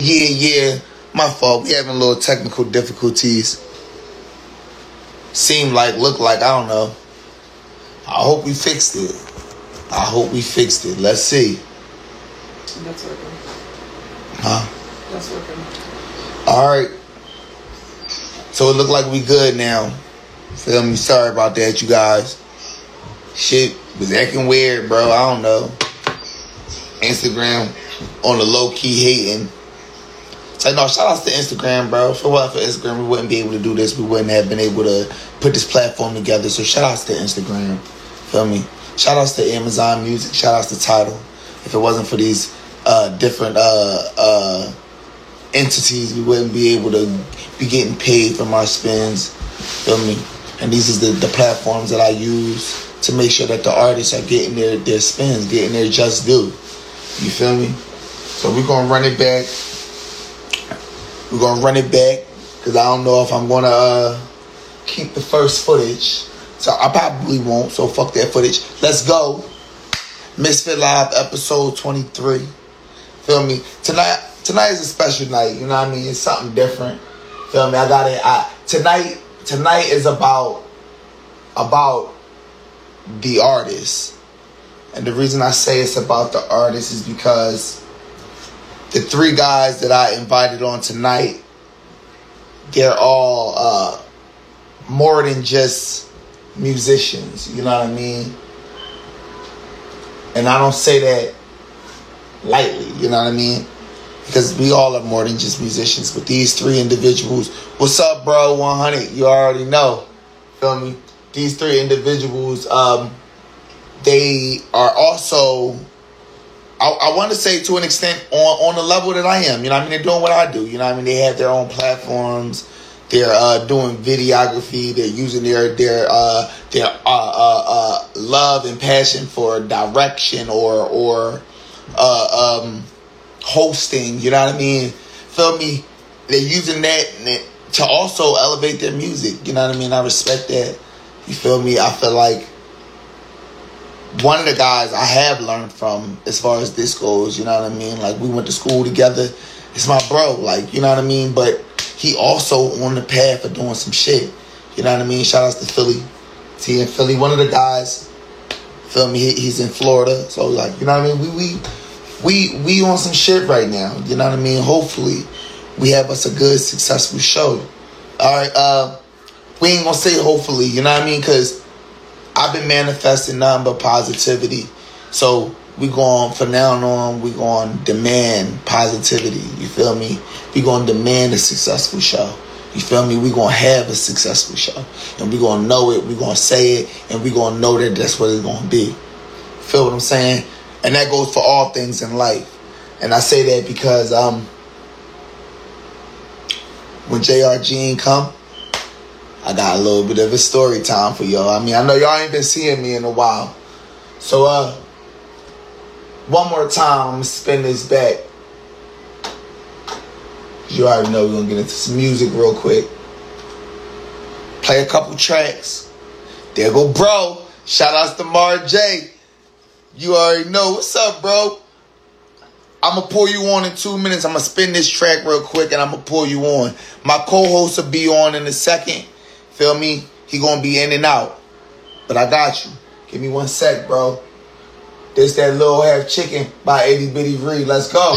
Yeah, yeah. My fault. We having a little technical difficulties. Seem like, look like, I don't know. I hope we fixed it. I hope we fixed it. Let's see. That's working. Huh? That's working. All right. So it look like we good now. Feel me? Sorry about that, you guys. Shit was acting weird, bro. I don't know. Instagram on the low key hating. So no, shout outs to Instagram, bro. It wasn't for Instagram, we wouldn't be able to do this. We wouldn't have been able to put this platform together. So shout outs to Instagram. Feel me? Shout outs to Amazon Music. Shout outs to Tidal. If it wasn't for these uh, different uh, uh, entities, we wouldn't be able to be getting paid from our spins. Feel me? And these is the, the platforms that I use to make sure that the artists are getting their, their spins, getting their just due. You feel me? So we're gonna run it back. We're gonna run it back because I don't know if I'm gonna uh, keep the first footage. So I probably won't. So fuck that footage. Let's go. Mysfit Live episode 23. Feel me? Tonight tonight is a special night. You know what I mean? It's something different. Feel me? I got it. I tonight tonight is about about the artist. And the reason I say it's about the artist is because the three guys that I invited on tonight, they're all uh, more than just musicians. You know what I mean? And I don't say that lightly. You know what I mean? Because we all are more than just musicians. But these three individuals, what's up, bro? 100, you already know. Feel me? These three individuals, um, they are also I, I want to say to an extent on, on the level that I am. You know, I mean, they're doing what I do. You know, I mean, they have their own platforms. They're uh, doing videography. They're using their their uh, their uh, uh, uh love and passion for direction or or uh, um, hosting. You know what I mean? Feel me? They're using that to also elevate their music. You know what I mean? I respect that. You feel me? I feel like one of the guys I have learned from as far as this goes, you know what I mean? Like we went to school together. It's my bro, like, you know what I mean? But he also on the path of doing some shit. You know what I mean? Shout outs to Philly. T in Philly. One of the guys, feel me, he, he's in Florida. So like, you know what I mean? We we we we on some shit right now. You know what I mean? Hopefully we have us a good, successful show. Alright, uh we ain't gonna say hopefully, you know what I mean? Cause I've been manifesting nothing but positivity. So we going from now on, we going demand positivity. You feel me? We going demand a successful show. You feel me? We going to have a successful show. And we going to know it, we going to say it, and we going to know that that's what it's going to be. Feel what I'm saying? And that goes for all things in life. And I say that because um, when JR Gene come, I got a little bit of a story time for y'all. I mean, I know y'all ain't been seeing me in a while. So, uh, one more time, spin this back. You already know we're gonna get into some music real quick. Play a couple tracks. There go, bro. Shout outs to Mar J. You already know what's up, bro. I'm gonna pull you on in two minutes. I'm gonna spin this track real quick and I'm gonna pull you on. My co-host will be on in a second. Feel me? He gonna be in and out. But I got you. Give me one sec, bro. This that little half chicken by Itty Bitty Ree. Let's go.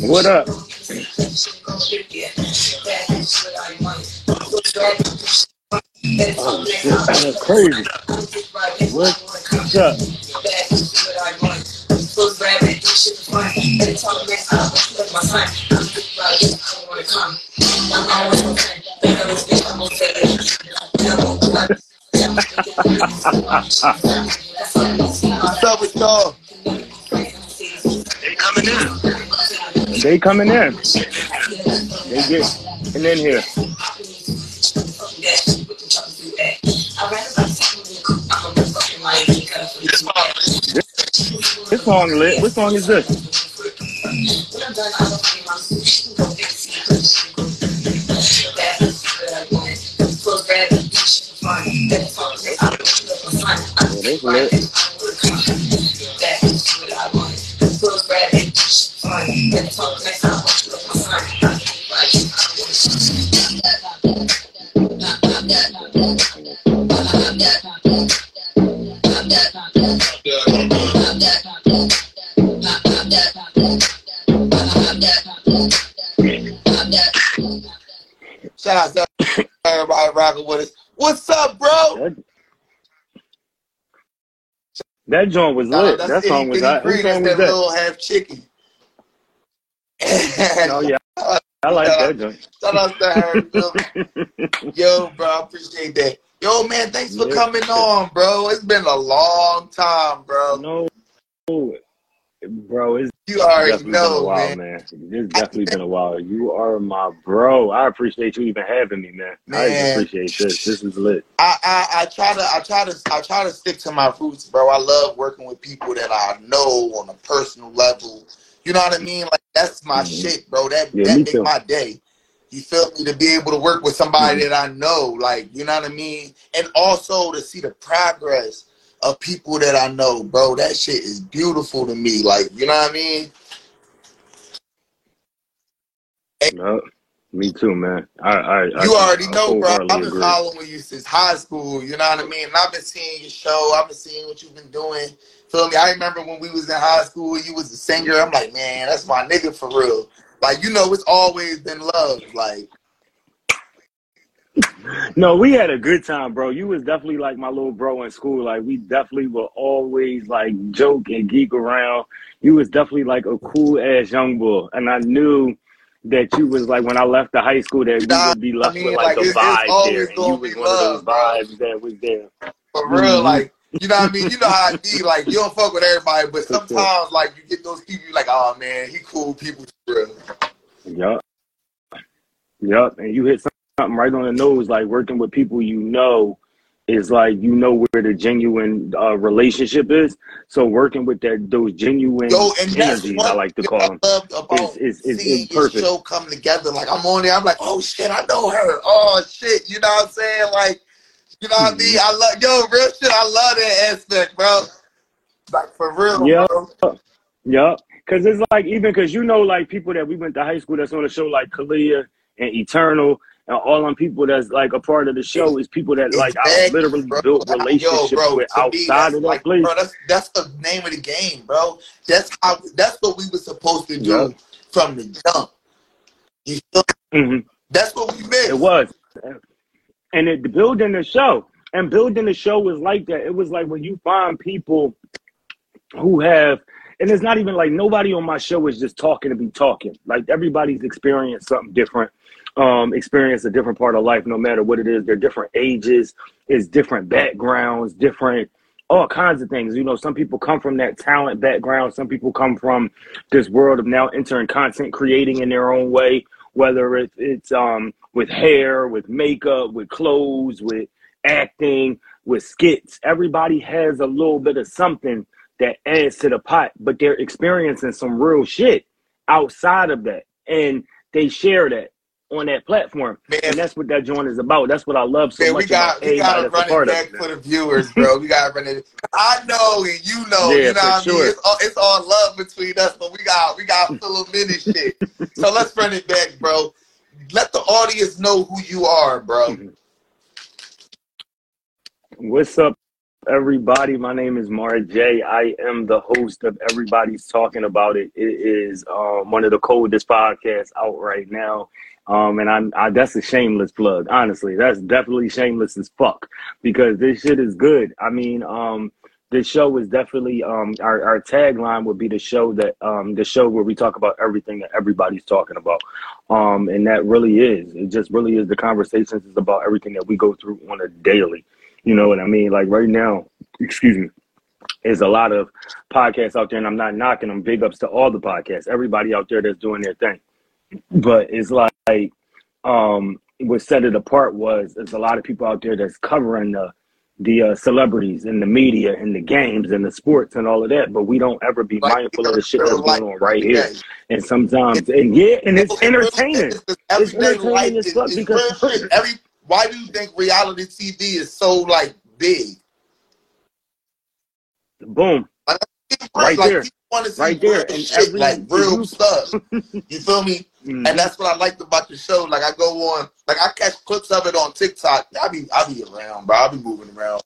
What up? Oh shit. What's up? what's up with y'all? They coming in. They coming in. They get in here. This song lit. What song is this? Oh, they lit. Shout out to everybody rocking with us. What's up, bro? That, joint was lit. that's That song was hot. Whose song was that that? little half chicken. Oh yeah, I like that joint. Shout out to her. Yo, bro, I appreciate that. Yo, man, thanks for Yeah. coming on, bro. It's been a long time, bro. No, bro, it's You already definitely been a know, while, man. man. It's definitely been a while. You are my bro. I appreciate you even having me, man. I appreciate this. This is lit. I, I, I try to I try to I try to stick to my roots, bro. I love working with people that I know on a personal level. You know what I mean? Like that's my Mhm. shit, bro. That Yeah, that make too. my day. You feel me? To be able to work with somebody Mhm. that I know, like you know what I mean, and also to see the progress of people that I know, bro. That shit is beautiful to me. Like you know what I mean? No, me too, man. I, I, I You already I know, bro. I've been agree. following you since high school. You know what I mean? And I've been seeing your show. I've been seeing what you've been doing. Feel me? I remember when we was in high school, you was a singer. I'm like, man, that's my nigga for real. Like, you know, it's always been love. Like, No, we had a good time, bro. You was definitely like my little bro in school. Like we definitely were always like joke and geek around. You was definitely like a cool ass young boy, and I knew that you was like when I left the high school that we would be left I mean, with like, like, a vibe there, and you was one of those love, bro. vibes that was there. for real, Mhm. like, you know what I mean? You know how I be. Like, you don't fuck with everybody, but sometimes, like, you get those people, you like, oh, man, he cool people for real. Yup. Yup. And you hit something right on the nose, like working with people you know is like you know where the genuine uh, relationship is. So working with that those genuine Yo, and energies, I like to call them, is is is, is perfect. show come together. Like I'm on there, I'm like, oh shit, I know her. Oh shit, you know what I'm saying? Like, you know what I mean? I love yo, real shit. I love that aspect, bro. Like for real, Yeah. bro. Yup. Cause it's like even cause you know like people that we went to high school that's on the show like Kalia and Eternal and all on people that's like a part of the show is people that like I literally bro. built Yo, relationships bro, with to me, outside of that like, place. bro, that's that's the name of the game, bro. That's how that's what we were supposed to do from the jump. You feel hmm that's what we missed. It was. And it building the show. And building the show was like that. It was like when you find people who have and it's not even like nobody on my show is just talking to be talking. Like everybody's experienced something different, um, experience a different part of life, no matter what it is. They're different ages, it's different backgrounds, different all kinds of things. You know, some people come from that talent background, some people come from this world of now entering content creating in their own way, whether it's it's um with hair, with makeup, with clothes, with acting, with skits. Everybody has a little bit of something that adds to the pot, but they're experiencing some real shit outside of that. And they share that on that platform. Man, And that's what that joint is about. That's what I love so Man, much we got about we gotta a run it back for the viewers, bro. We gotta run it. I know and you know, Yeah, you know what I mean. It's all, it's all love between us, but we got we got full of minute shit. So let's run it back, bro. let the audience know who you are, bro. What's up, everybody? My name is Mar J. I am the host of Everybody's Talking About It. It is um, one of the coldest podcasts out right now. Um, and I'm, I, that's a shameless plug. Honestly, that's definitely shameless as fuck because this shit is good. I mean, um, this show is definitely um, our, our tagline would be the show that um, the show where we talk about everything that everybody's talking about. Um, and that really is. It just really is. The conversations is about everything that we go through on a daily. You know what i mean? Like right now excuse me there's a lot of podcasts out there and i'm not knocking them big ups to all the podcasts. Everybody out there that's doing their thing but it's like um what set it apart was there's a lot of people out there that's covering the the uh, celebrities and the media and the games and the sports and all of that, but we don't ever be Like, mindful of the shit that's like, going on right here. yeah. And sometimes, and yeah, and it's It's entertaining. it's Everyday entertaining as fuck because- real. Every why do you think reality TV is so like big? Boom, Like Right there. to see Right there. And shit, every- like real stuff. You feel me? Mhm. And that's what I liked about the show. Like I go on, like I catch clips of it on TikTok. I be I be around, bro. I be moving around.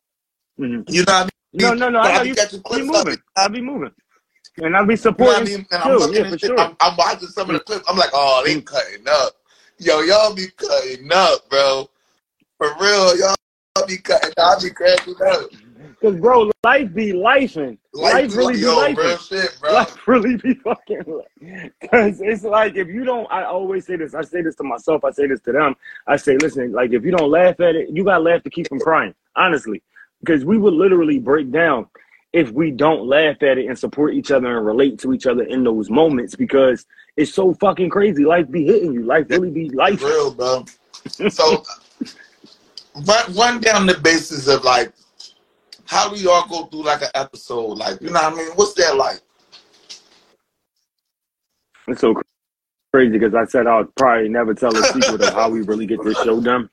Mhm. You know what I mean? No, no, no. But I know be you catching be clips of moving. it. I'll be moving, and I'll be You know I supporting mean? And I'm too. looking Yeah, at shit. sure. I'm, I'm watching some of the clips. I'm like, oh, they cutting up. Yo, y'all be cutting up, bro. For real, y'all be cutting up. I be cracking up. Cause bro, life be lifing. Life, be really be yo, lifing. shit, bro. Life really be fucking because it's like if you don't I always say this, I say this to myself, I say this to them. I say, listen, like if you don't laugh at it, you gotta laugh to keep from crying, honestly. Because we would literally break down if we don't laugh at it and support each other and relate to each other in those moments because it's so fucking crazy. Life be hitting you. Life really be life. Real, bro. So, run, run down the basis of like, how do y'all go through like an episode? Like, you know what I mean? What's that like? It's so crazy because I said I'll probably never tell a secret of how we really get this show done.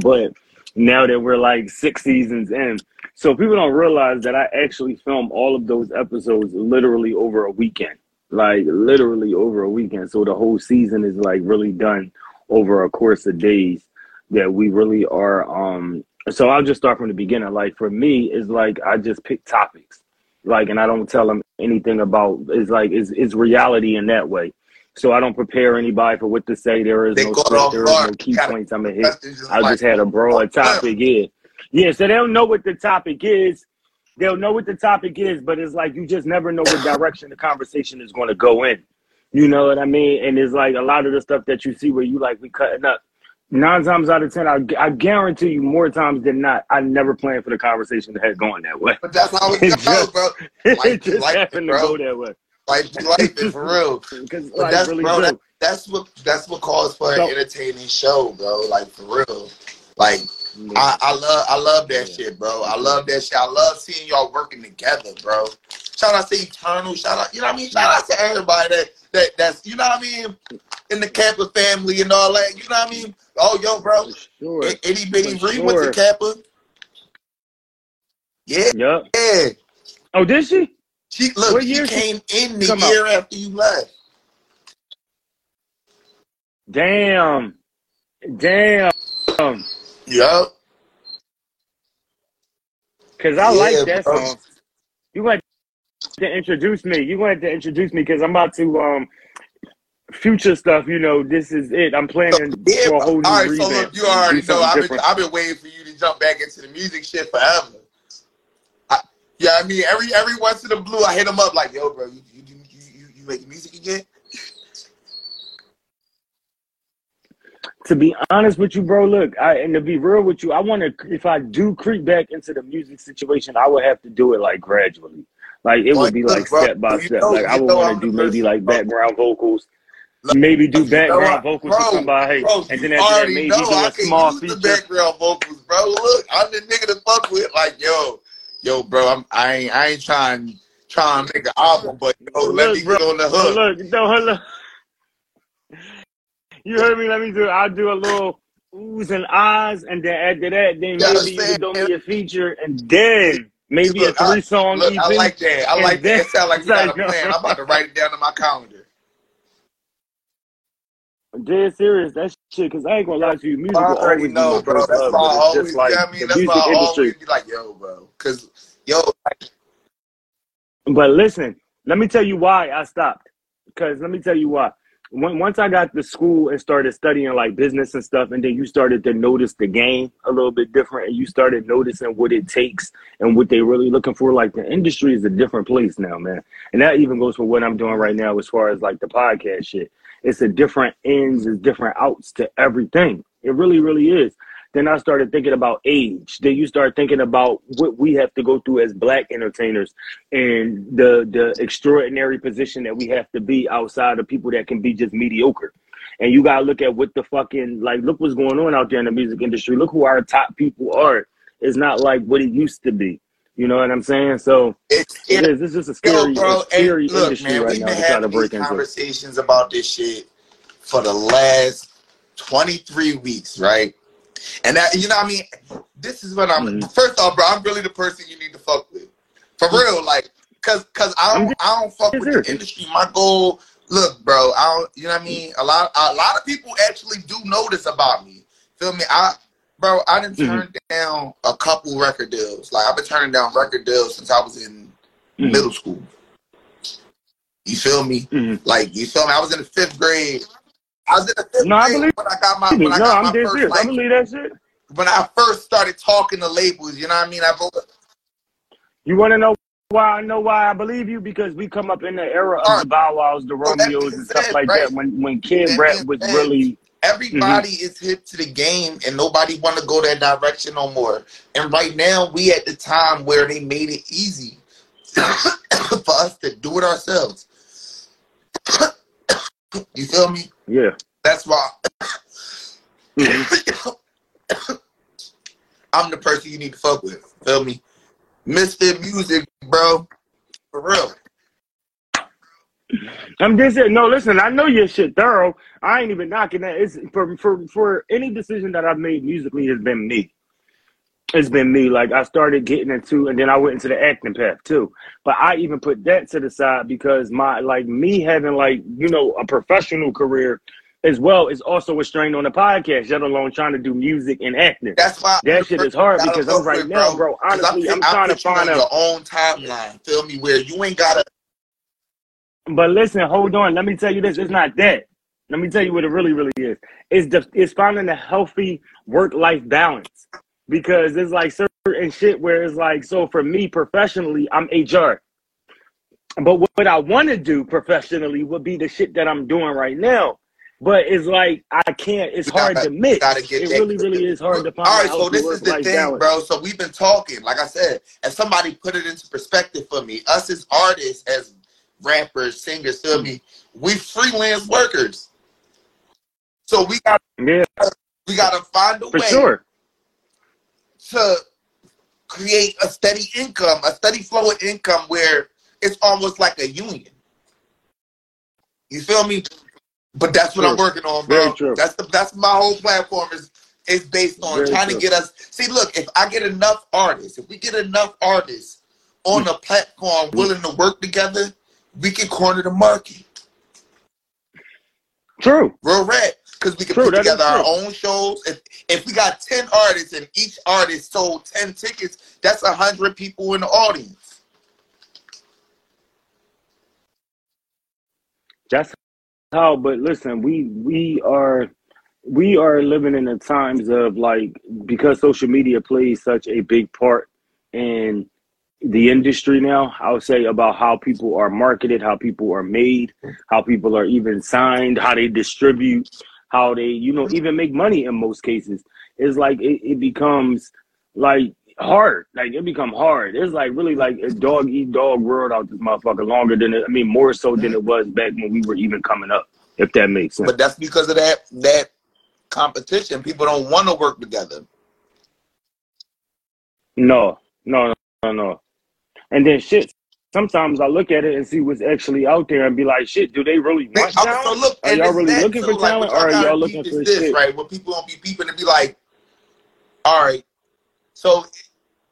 But now that we're like six seasons in, so people don't realize that I actually film all of those episodes literally over a weekend. Like literally over a weekend. So the whole season is like really done over a course of days that we really are um so I'll just start from the beginning. Like for me, it's like I just pick topics. Like and I don't tell them anything about it's like it's it's reality in that way. So I don't prepare anybody for what to say. There is They no script, there is no key Gotta- points I'm gonna hit. I like, just had a broad topic, yeah. Yeah, so they don't know what the topic is. They'll know what the topic is, but it's like you just never know what direction the conversation is going to go in. You know what I mean? And it's like a lot of the stuff that you see where you like we cutting up. Nine times out of ten, I, I guarantee you more times than not, I never planned for the conversation to have gone that way. but that's how it It goes, just- bro. it Like- just like it, happened to bro. go that way. Like, life is for real. Because that's really bro, that, that's what that's what calls for So- an entertaining show, bro. Like for real. Like I, I love I love that Yeah. shit, bro. I love that shit. I love seeing y'all working together, bro. Shout out to Eternal. Shout out, you know what I mean? Shout out to everybody that that that's you know what I mean in the CAPA family and all that. You know what I mean? Oh yo, bro. For sure. Itty bitty For Ree went to CAPA. Yeah, Yep. yeah. Oh, did she? She look, What she year she came in the come out? year after you left. Damn. Damn. Yup. Cause I Yeah, like that bro. song. You want to introduce me. You wanted to introduce me because I'm about to um future stuff. You know, this is it. I'm planning Yeah, for a whole new all right. So look, you already know. I've been. I've been waiting for you to jump back into the music shit forever. I, yeah, I mean, every every once in a blue, I hit him up like, "Yo, bro, you you you you, you make music again?" To be honest with you, bro, look, I and to be real with you, I want to. If I do creep back into the music situation, I would have to do it like gradually. Like it would be like step by step. Like I would want to do maybe like background vocals. Look, Maybe do background vocals for somebody, and then after that, maybe do I a can small feature. the background vocals, bro. Look, I'm the nigga to fuck with. Like, yo, yo, bro, I'm I ain't I ain't trying trying to make an album, but yo, let me bro, get on the hook. look, no, look. You heard me. Let me do. I'll do a little oohs and ahs, and then after that, then maybe you do me a feature, and then maybe Look, a I- three song Look, EP. I like that. I like that. It sounds like you got a plan. I'm about to write it down in my calendar. Dead serious, that shit. Cause I ain't gonna lie to you, music I will already always be know, bro. That's why I always, just like I mean? the That's music why I always be like, yo, bro. Cause, yo, like, But listen, let me tell you why I stopped. Because let me tell you why. When, once I got to school and started studying like business and stuff, and then you started to notice the game a little bit different, and you started noticing what it takes and what they really looking for. Like the industry is a different place now, man. And that even goes for what I'm doing right now as far as like the podcast shit. It's a different ins, it's different outs to everything. It really, really is. Then I started thinking about age. Then you start thinking about what we have to go through as black entertainers and the the extraordinary position that we have to be outside of people that can be just mediocre. And you gotta look at what the fucking like look what's going on out there in the music industry. Look who our top people are. It's not like what it used to be. You know what I'm saying? So it's, it it, is. It's just a scary, bro. a scary look, industry man, right we've now been to try to these break into. conversations about this shit for the last 23 weeks, right? And that, you know what I mean? This is what I'm, Mhm. first off, bro, I'm really the person you need to fuck with. For real, like, cause, cause I don't, I don't fuck with the industry. My goal, look, bro, I don't, you know what I mean? A lot, a lot of people actually do notice about me. Feel me? I, bro, I didn't turn down a couple record deals. Like, I've been turning down record deals since I was in Mhm. middle school. You feel me? Mhm. Like, you feel me? I was in the fifth grade. I was in the fifth No, I grade believe when I got my, when I No, got I'm my first, serious. I believe that shit. when I first started talking to labels, you know what I mean? I wrote, You want to know why I know why I believe you? Because we come up in the era of the Bow Wows, the Romeos, and stuff like that. When when kid rap was really everybody Mm-hmm. is hip to the game and nobody want to go that direction no more. And right now, we at the time where they made it easy for us to do it ourselves. you feel me? Yeah. That's why Mhm. I'm the person you need to fuck with. Feel me? Mysfit music, bro. For real. I'm just saying. No, listen. I know your shit thorough. I ain't even knocking that. It's for for for any decision that I've made musically has been me. It's been me. Like I started getting into, and then I went into the acting path too. But I even put that to the side because my like me having like you know a professional career as well is also a strain on the podcast. Let alone trying to do music and acting. That's why I'm That shit is hard because I'm right with, now, bro. Honestly, I'm put, I trying to you find on a your own timeline. Feel me? Where you ain't gotta. But listen, hold on. Let me tell you this. It's not that. Let me tell you what it really, really is. It's the it's finding a healthy work life balance. Because it's like certain shit where it's like, so for me professionally, I'm HR. But what, I want to do professionally would be the shit that I'm doing right now. But it's like I can't. It's hard gotta, to mix. It really, really is hard to find All right, so this is the thing, balance. bro. So we've been talking. Like I said, if somebody put it into perspective for me, us as artists, as rappers, singers, feel me? We freelance workers. So we got Yeah, we gotta find a for way sure. To create a steady income, a steady flow of income where it's almost like a union. You feel me? But that's what I'm working on, bro. That's the that's my whole platform is is based on Very trying true. to get us. See, look, if I get enough artists, if we get enough artists on the platform mm-hmm. willing to work together, we can corner the market. True. Real rap. Because we can True, put together our own shows. If if we got 10 artists and each artist sold 10 tickets, that's hundred people in the audience. That's how. But listen, we we are we are living in the times of like because social media plays such a big part in the industry now. I would say about how people are marketed, how people are made, how people are even signed, how they distribute, how they you know even make money in most cases. It's like it, it becomes like hard. Like it become hard. It's like really like a dog eat dog world out this motherfucker longer than it, I mean more so than it was back when we were even coming up. If that makes sense. But that's because of that that competition. People don't want to work together. No, no, no, no. And then shit. Sometimes I look at it and see what's actually out there and be like, shit, do they really want talent? so look, Are y'all really looking too. for Like, talent, or are y'all looking for this, shit? right? Where people gonna be peeping and be like, all right, so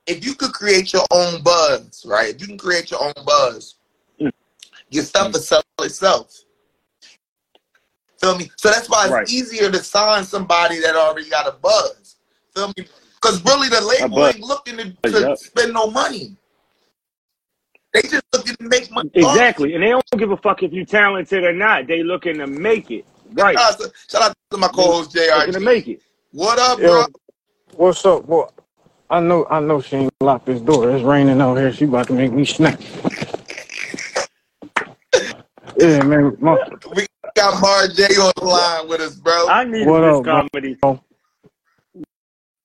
if you could create your own buzz, right? If you can create your own buzz, Mm. your stuff will sell itself. Feel me? So that's why it's Right. easier to sign somebody that already got a buzz. Feel me? Because really, the label ain't looking to, to Yup. spend no money. They just looking to make money. Exactly, and they don't give a fuck if you're talented or not. They looking to make it. Right, Shout out to, shout out to my co-host Jr. looking to make it. What up, Yo, bro? what's up, boy? I know, I know she ain't locked this door. It's raining out here. She about to make me snap. Yeah, man. My, We got Mar J on the line with us, bro. I needed What this up, bro? comedy.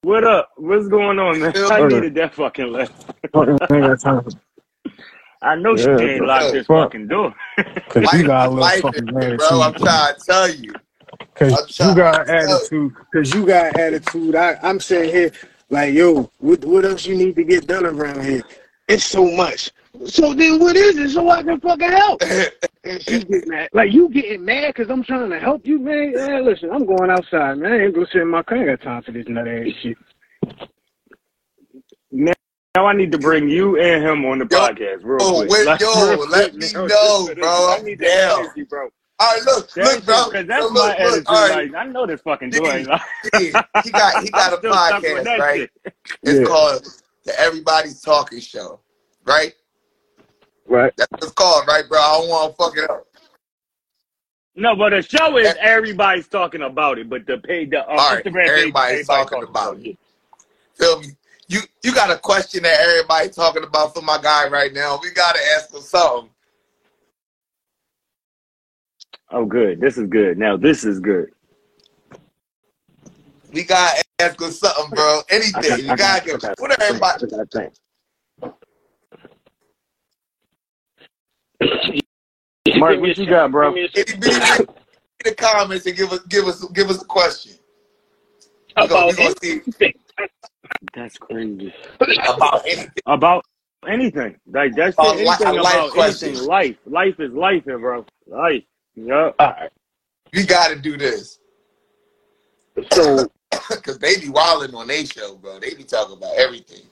What up? What's going on, man? I me? needed that fucking laugh. Ain't got time I know she Yeah, ain't bro. locked this Fuck. fucking door. because you got a little life, fucking bro. I'm trying to tell you. Because you got to attitude. Because you got attitude. I, I'm sitting here like, yo, what, what else you need to get done around here? It's so much. So then what is it so I can fucking help? And she get mad. Like, you getting mad because I'm trying to help you, man? Yeah, listen, I'm going outside, man. I ain't gonna sit in my car. I ain't got time for this nut ass shit. Now, now I need to bring you and him on the Yo, podcast real yo, quick. wait, Like, yo, real let quick, me man. know, this, bro. I need that down. energy, bro. All right, look, That look, bro. Because that's So my look, attitude. All right, Like, I know this fucking door ain't locked. he got he got a still stuck with podcast, right? shit. It's Yeah. called the Everybody's Talking Show, right? Right. That's what it's called, right, bro? I don't want to fuck it up. No, but the show is everybody's talking about it, but the page, the uh, All right, Instagram page, everybody's talking about it. Feel me? You you got a question that everybody talking about for my guy right now. We gotta ask him something. Oh, good. This is good. Now this is good. We gotta ask him something, bro. Anything. You gotta give. What everybody? Mark, what you got, bro? Itty bitty bitty in the comments and give us give us give us a question. We gonna, we gonna see That's crazy. about anything. About anything, like that's About li- anything a life about question. anything. Life, life is life, here, bro. Life. Yup. We gotta do this. So, Cause they be wilding on their show, bro. They be talking about everything.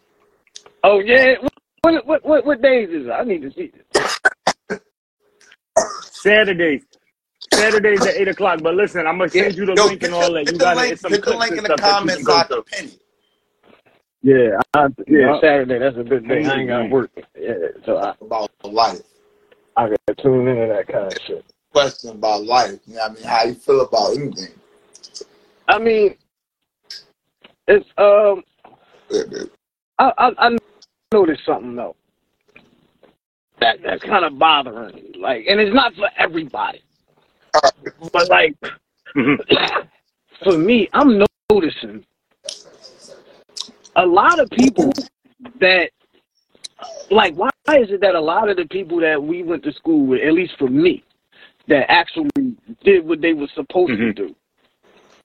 oh yeah, what what what, what days is it? I need to see this. Saturdays. Saturdays at eight o'clock. But listen, I'm gonna send you the Yo, link and all the, that. You got link, It's some hit the link in the stuff that you comments can so go I through. can pin it. Yeah, I, yeah, Yeah. Saturday. That's a good day. I ain't got work. Yeah, so I, About life. I got to tune into that kind of shit. Question about life. You know what I mean? How you feel about anything. I mean, it's um, I I, I noticed something though. That that's kind of bothering me. Like, and it's not for everybody, but like Mhm. for me, I'm noticing a lot of people that like why is it that a lot of the people that we went to school with, at least for me, that actually did what they were supposed to Mhm. do,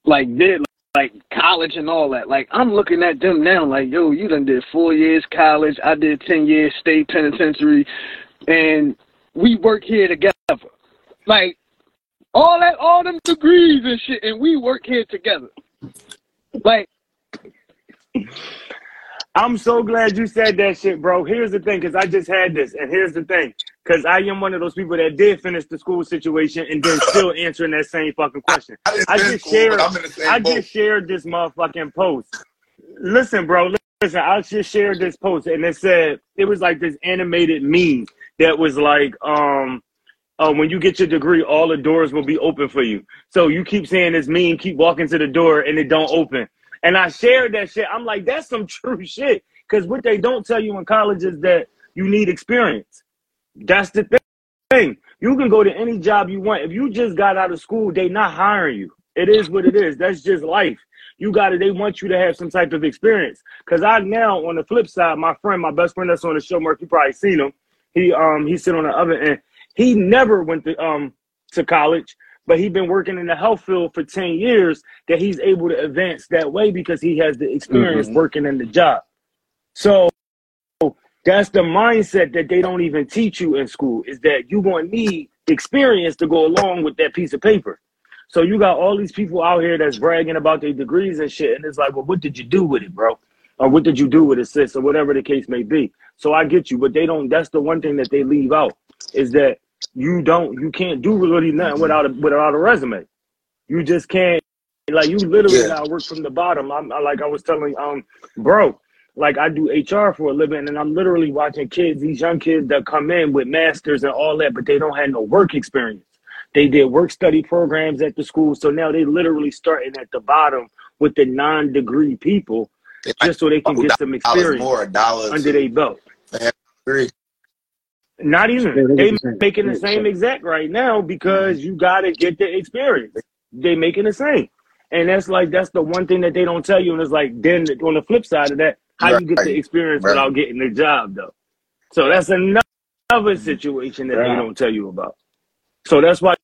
like did like college and all that. Like I'm looking at them now, like yo, you done did four years college, I did ten years state penitentiary, and we work here together. Like all that, all them degrees and shit, and we work here together. Like I'm so glad you said that shit, bro. Here's the thing, because I just had this, and here's the thing, because I am one of those people that did finish the school situation and then still answering that same fucking question. I didn't I just school, shared. I'm in the same I boat. just shared this motherfucking post. Listen, bro. Listen, I just shared this post, and it said it was like this animated meme that was like, um, uh, when you get your degree, all the doors will be open for you. So you keep saying this meme, keep walking to the door, and it don't open. And I shared that shit. I'm like, that's some true shit. Because what they don't tell you in college is that you need experience. That's the thing. You can go to any job you want. If you just got out of school, they not hiring you. It is what it is. That's just life. You got to, they want you to have some type of experience. Cause I now, on the flip side, my friend, my best friend that's on the show, Mark, you probably seen him. He, um, he sit on the other end. He never went to, um, to college, but he's been working in the health field for 10 years that he's able to advance that way because he has the experience Mhm. working in the job. So that's the mindset that they don't even teach you in school is that you're going to need experience to go along with that piece of paper. So you got all these people out here that's bragging about their degrees and shit. And it's like, well, what did you do with it, bro? Or what did you do with it, sis? Or whatever the case may be. So I get you, but they don't, that's the one thing that they leave out is that you don't, you can't do really nothing without a, without a resume. You just can't like you literally Yeah. gotta work from the bottom. I'm I, like I was telling um bro, like I do HR for a living and I'm literally watching kids, these young kids that come in with masters and all that, but they don't have no work experience. They did work study programs at the school, so now they literally starting at the bottom with the non-degree people just so they can get some experience more, under their belt. Not even. they They get the same. making the same exact right now because you gotta get the experience. They making the same. And that's like that's the one thing that they don't tell you. And it's like then on the flip side of that, how you get the experience Right. without getting the job though. So that's another situation that they don't tell you about. So that's why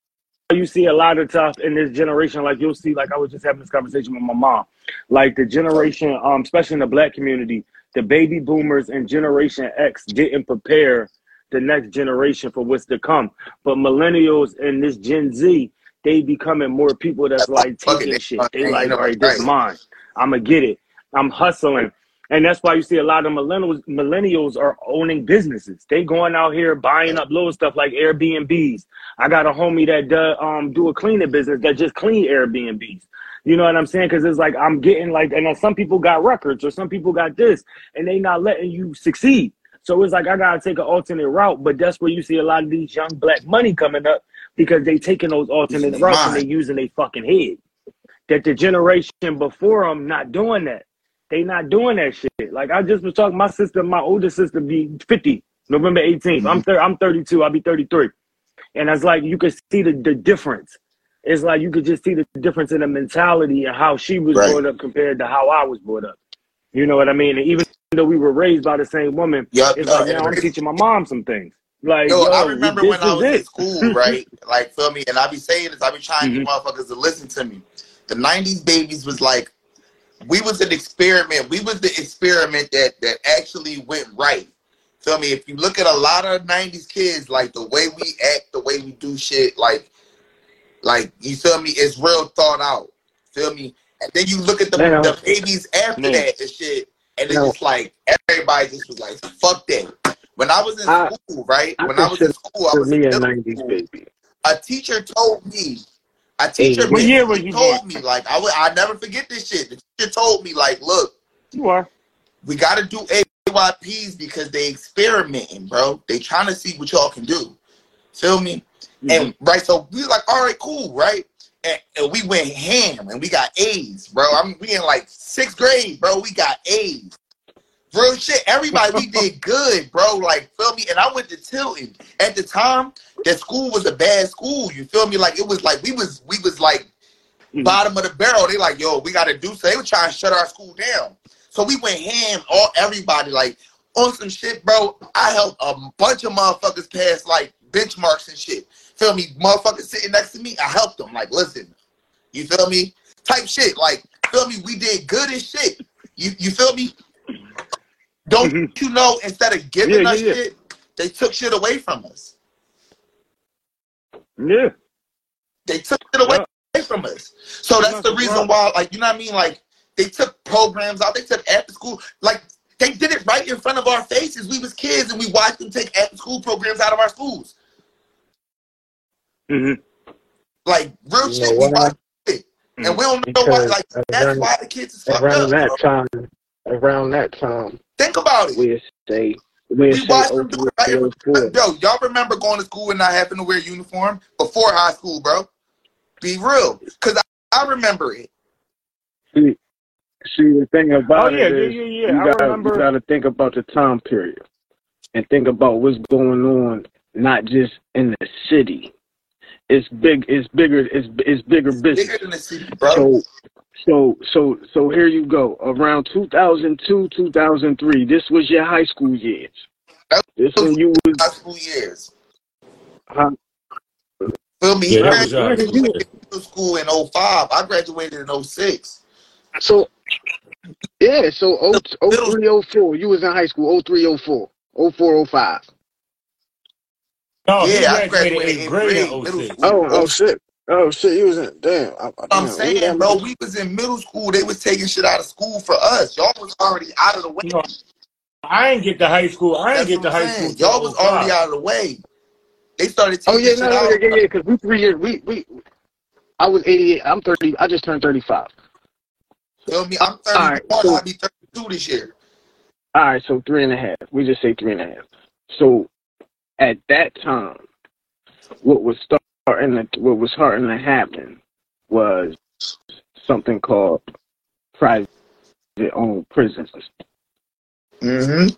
you see a lot of stuff in this generation. Like you'll see, like I was just having this conversation with my mom. Like the generation, um, especially in the black community, the baby boomers and Generation X didn't prepare the next generation for what's to come. But millennials and this Gen Z, they becoming more people that's like taking shit. They like, all right, this right. mine. I'ma get it. I'm hustling. And that's why you see a lot of millennials millennials are owning businesses. They going out here buying up little stuff like Airbnbs. I got a homie that does, um do a cleaning business that just clean Airbnbs. You know what I'm saying? Because it's like I'm getting like, and some people got records or some people got this, and they not letting you succeed. So it's like I gotta take an alternate route, but that's where you see a lot of these young black money coming up because they taking those alternate routes and they using their fucking head. That the generation before them not doing that. They not doing that shit. Like I just was talking, my sister, my older sister, be 50, November 18th. I'm thir- I'm 32. I'll be 33, and it's like you could see the, the difference. It's like you could just see the difference in the mentality and how she was Right. brought up compared to how I was brought up. You know what I mean? And even though we were raised by the same woman, Yup, it's no, like now I'm teaching my mom some things. Like, Yo, yo, I remember when I was in school, right? Like, feel me? And I be saying this, I be trying Mhm. you motherfuckers to listen to me. The '90s babies was like, we was an experiment. We was the experiment that that actually went right. Feel me? If you look at a lot of '90s kids, like the way we act, the way we do shit, like, like you feel me? It's real thought out. Feel me? And then you look at the, the babies after that and shit, and it's Now- just like everybody just was like, "Fuck that." When I was in I- school, right? I when I was in school, I was in me, a middle '90s school. baby. A teacher told me. A teacher What year were basically you told me like I would. I never forget this shit. The teacher told me like, look, You are. we got to do AYPs because they experimenting, bro. They trying to see what y'all can do. Feel me? Mm-hmm. And right, so we like, all right, cool, right? And, we went ham and we got A's, bro. I mean, we in like sixth grade, bro. We got A's. Real shit. Everybody, we did good, bro. Like, feel me? And I went to Tilton. At the time, that school was a bad school. You feel me? Like it was like we was we was like Mhm. bottom of the barrel. They like, yo, we gotta do so. They were trying to shut our school down. So we went ham, all everybody like on some shit, bro. I helped a bunch of motherfuckers pass like benchmarks and shit. Feel me? Motherfuckers sitting next to me, I helped them. Like, listen, you feel me? Type shit. Like, feel me? We did good as shit. You you feel me? Don't Mhm. you know? Instead of giving Yeah, us yeah, yeah. shit, they took shit away from us. Yeah. They took it away Yeah. from us. So that's the reason why, like, you know what I mean? Like, they took programs out. They took after school. Like, they did it right in front of our faces. We was kids and we watched them take after school programs out of our schools. Hmm Like, real You shit. know We why? watched. And we don't know why. Because Like, that's around, why the kids is fucked around up. that bro. time, around that time, Think about it. we'll say, we'll We say watched them do it right. 03, 04. Yo, y'all remember going to school and not having to wear a uniform before high school, bro? Be real. Because I, I remember it. See, see, the thing about Oh, yeah, it yeah, yeah, yeah. you I gotta, remember- you gotta think about the time period, and think about what's going on, not just in the city. It's big. It's bigger. It's it's bigger business. Bigger than the city, bro. So, so, so, so here you go. Around 2002, 2003, this was your high school years. This when you was. high school years. Huh? Feel me? Yeah, He that was your high graduated school. in middle school in 05. I graduated in 06. So, yeah. So, oh, Middle- 03, 04, You was in high school. 03, 04, 04, 05. No, he yeah, I graduated graduated eighth in grade grade, in 06. Oh, oh shit. Oh shit. You was in. Damn. I, I, I'm damn, saying, damn, bro, we was in middle school. They was taking shit out of school for us. Y'all was already out of the way. No, I ain't get to high school. I That's ain't get to high saying. school. Y'all was already out of the way. They started Oh taking yeah, shit no, no, out. yeah, yeah, yeah. Because we three years. We we I was 88. I'm 30. I just turned 35. Feel me? I'm All right, 31. so- I'll be 32 this year. All right, so three and a half. We just say three and a half. So at that time, what was starting to, what was starting to happen was something called private owned prisons. Mm-hmm.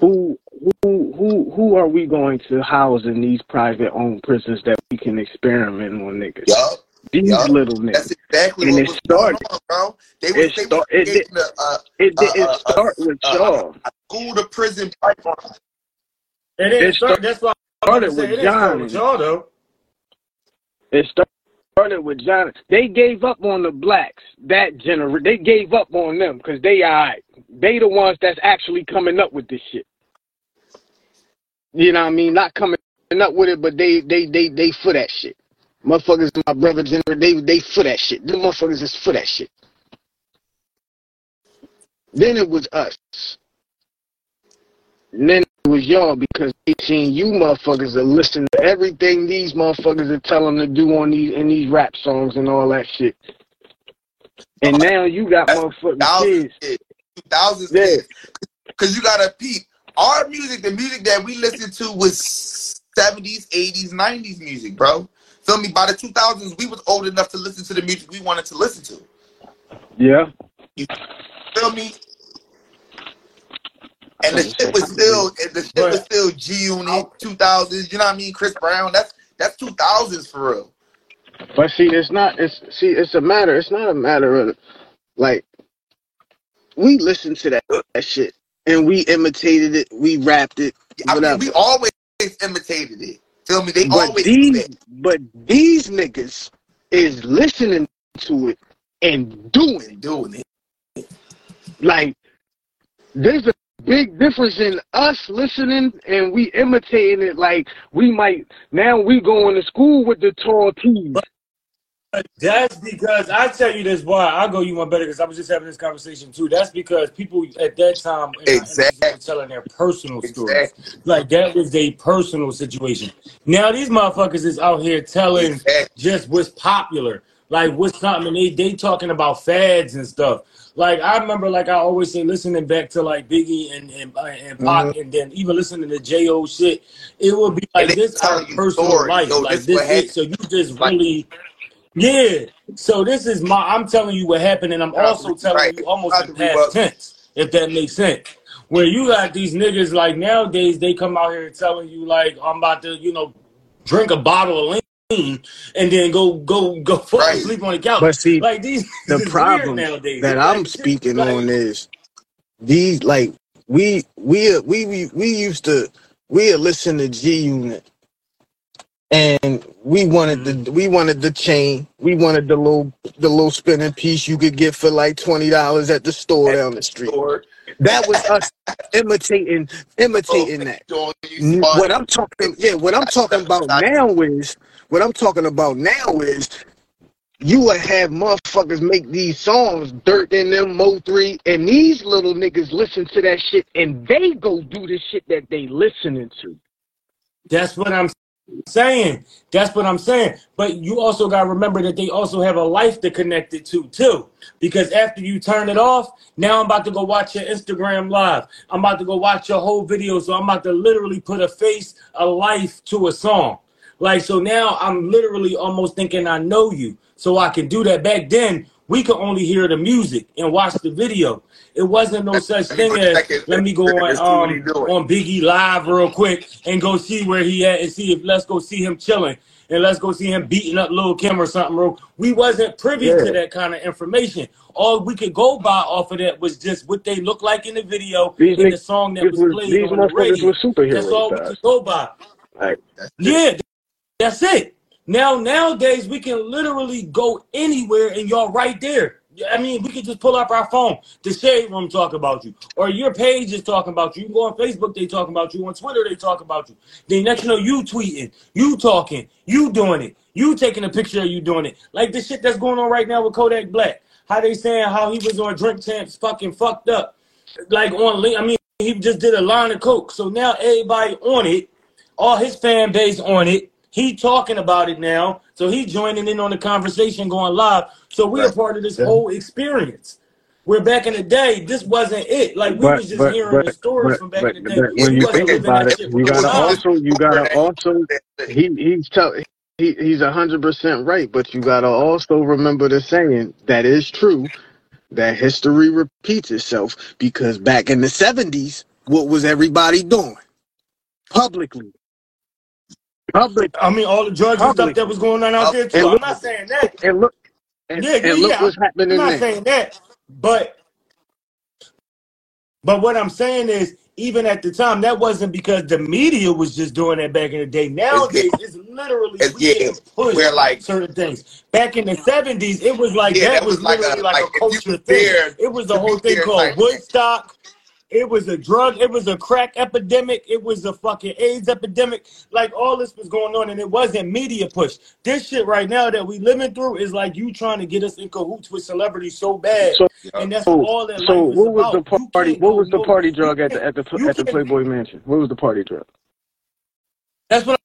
Who who who who are we going to house in these private owned prisons that we can experiment on niggas? Yup. These yup. little niggas. That's exactly And what it was started- on, bro. They it was, they start- it did- a, a It did uh, it start with y'all. school to prison pipeline. It It start. start- That's why I started with it didn't with. It started with John. They gave up on the blacks. That gener. They gave up on them because they alright. They the ones that's actually coming up with this shit. You know what I mean? Not coming up with it, but they they they they for that shit. Motherfuckers, my brother gener. They they for that shit. Them motherfuckers is for that shit. Then it was us. And then it was y'all because they seen you motherfuckers are listening to everything these motherfuckers are telling them to do on these in these rap songs and all that shit. And now you got That's motherfucking Thousands kids. thousands Yeah. kids. Cause you gotta peep. Our music, the music that we listened to was 70s, 80s, 90s music, bro. Feel me? By the 2000s, we was old enough to listen to the music we wanted to listen to. Yeah. You Feel me? And the shit was still, and the shit was still G Unit, 2000s. You know what I mean? Chris Brown. That's that's 2000s for real. But see, it's not. It's see, it's a matter. It's not a matter of like we listened to that that shit and we imitated it. We rapped it. I mean, we always imitated it. Feel me? They But always do these, but these niggas is listening to it and doing it. and doing it. Like, there's a big difference in us listening and we imitating it. Like, we might now we going to school with the tall tees. That's because I tell you this why I go you one better because I was just having this conversation too. That's because people at that time Exactly. were telling their personal stories. Exactly. Like that was a personal situation. Now these motherfuckers is out here telling Exactly. just what's popular, like what's something. And they they talking about fads and stuff. Like I remember, like I always say, listening back to like Biggie and and, uh, and Pac, and then even listening to Jo shit, it would be like Mm-hmm. This our personal stories. life. Yo, like this this what is so you just Like- really. Yeah. So this is my. I'm telling you what happened, and I'm also telling Right. you almost in past tense, if that makes sense. Where you got these niggas like nowadays, they come out here telling you like I'm about to, you know, drink a bottle of and then go go go fall Right. asleep on the couch. But see, like these the problem nowadays. that It's I'm speaking like, on is these like we we we we, we used to we listen to G Unit and we wanted the mm-hmm. we wanted the chain we wanted the little the little spinning piece you could get for like twenty dollars at the store down the street. Or That was us imitating imitating that. doing you N- smart. What I'm talking, yeah, what I'm talking about now is, what I'm talking about now is, you would have motherfuckers make these songs, Dirt in them, Mo3, and these little niggas listen to that shit, and they go do the shit that they listening to. That's what I'm saying. That's what I'm saying. But you also got to remember that they also have a life to connect it to too. Because after you turn it off, now I'm about to go watch your Instagram live. I'm about to go watch your whole video. So I'm about to literally put a face, a life to a song. Like so now I'm literally almost thinking I know you. So I can do that. Back then, we could only hear the music and watch the video. It wasn't no such thing as let me go Let's see what he on um, on Biggie live real quick and go see where he at and see if let's go see him chilling and let's go see him beating up Lil Kim or something. Bro. We wasn't privy Yeah. to that kind of information. All we could go by off of that was just what they looked like in the video These and the song that was, was played these on the radio. were superheroes. That's all we could go by. Like, Yeah, that's it. Now nowadays we can literally go anywhere and y'all right there. I mean, we can just pull up our phone. The shade room talk about you, or your page is talking about you. You can go on Facebook, they talk about you. On Twitter, they talk about you. Then next you know, you tweeting, you talking, you doing it, you taking a picture of you doing it. Like the shit that's going on right now with Kodak Black. How they saying how he was on Drink Champs, fucking fucked up. Like on, I mean, he just did a line of coke. So now everybody on it, all his fan base on it. He talking about it now, so he joining in on the conversation, going live. So we a Right. part of this Yeah. whole experience. Where back in the day, this wasn't it. Like we But was just but hearing the stories but from back but, in the day. but when you think about it, you gotta time. also you gotta also he he's tell he he's a hundred percent right, but you gotta also remember the saying that is true that history repeats itself because back in the seventies, what was everybody doing publicly? Public I mean, all the drugs and stuff that was going on out uh, there and too. I'm look not saying that. and look and, Yeah, yeah, look yeah. what's I'm not now. saying that. But but what I'm saying is, even at the time, that wasn't because the media was just doing that back in the day. It's, Nowadays, it's literally it's, we yeah, getting we're like, certain things. Back in the 70s, it was like yeah, that that was was like literally a like like a culture thing. there It was a whole thing called type thing. Woodstock. It was a drug, it was a crack epidemic, it was a fucking AIDS epidemic. Like all this was going on, and it wasn't media push. This shit right now that we living through is like you trying to get us in cahoots with celebrities so bad. So And that's so all that so what was the about. You party what was the party you drug at the at the at the Playboy Mansion? What was the party drug? that's what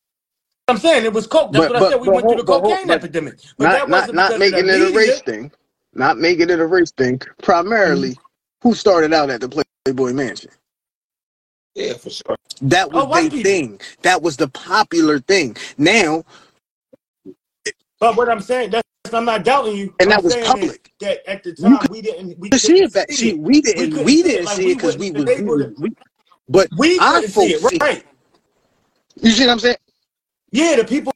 I'm saying. It was coke. That's But what I said. but We but went through the cocaine epidemic. But not that not wasn't not the making it a race thing. Not making it a race thing. Primarily, mm-hmm. who started out at the Playboy Mansion? Yeah, for sure. That Oh, was white their people. thing. That was the popular thing. Now, But what I'm saying, that's I'm not doubting you. and What I'm that was public. that at the You time we didn't we could see it back. see See, we We didn't. couldn't We see it. didn't see it because wouldn't we been was. We able was. We, but we our couldn't see it. see. Right. You see what I'm saying? Yeah, the people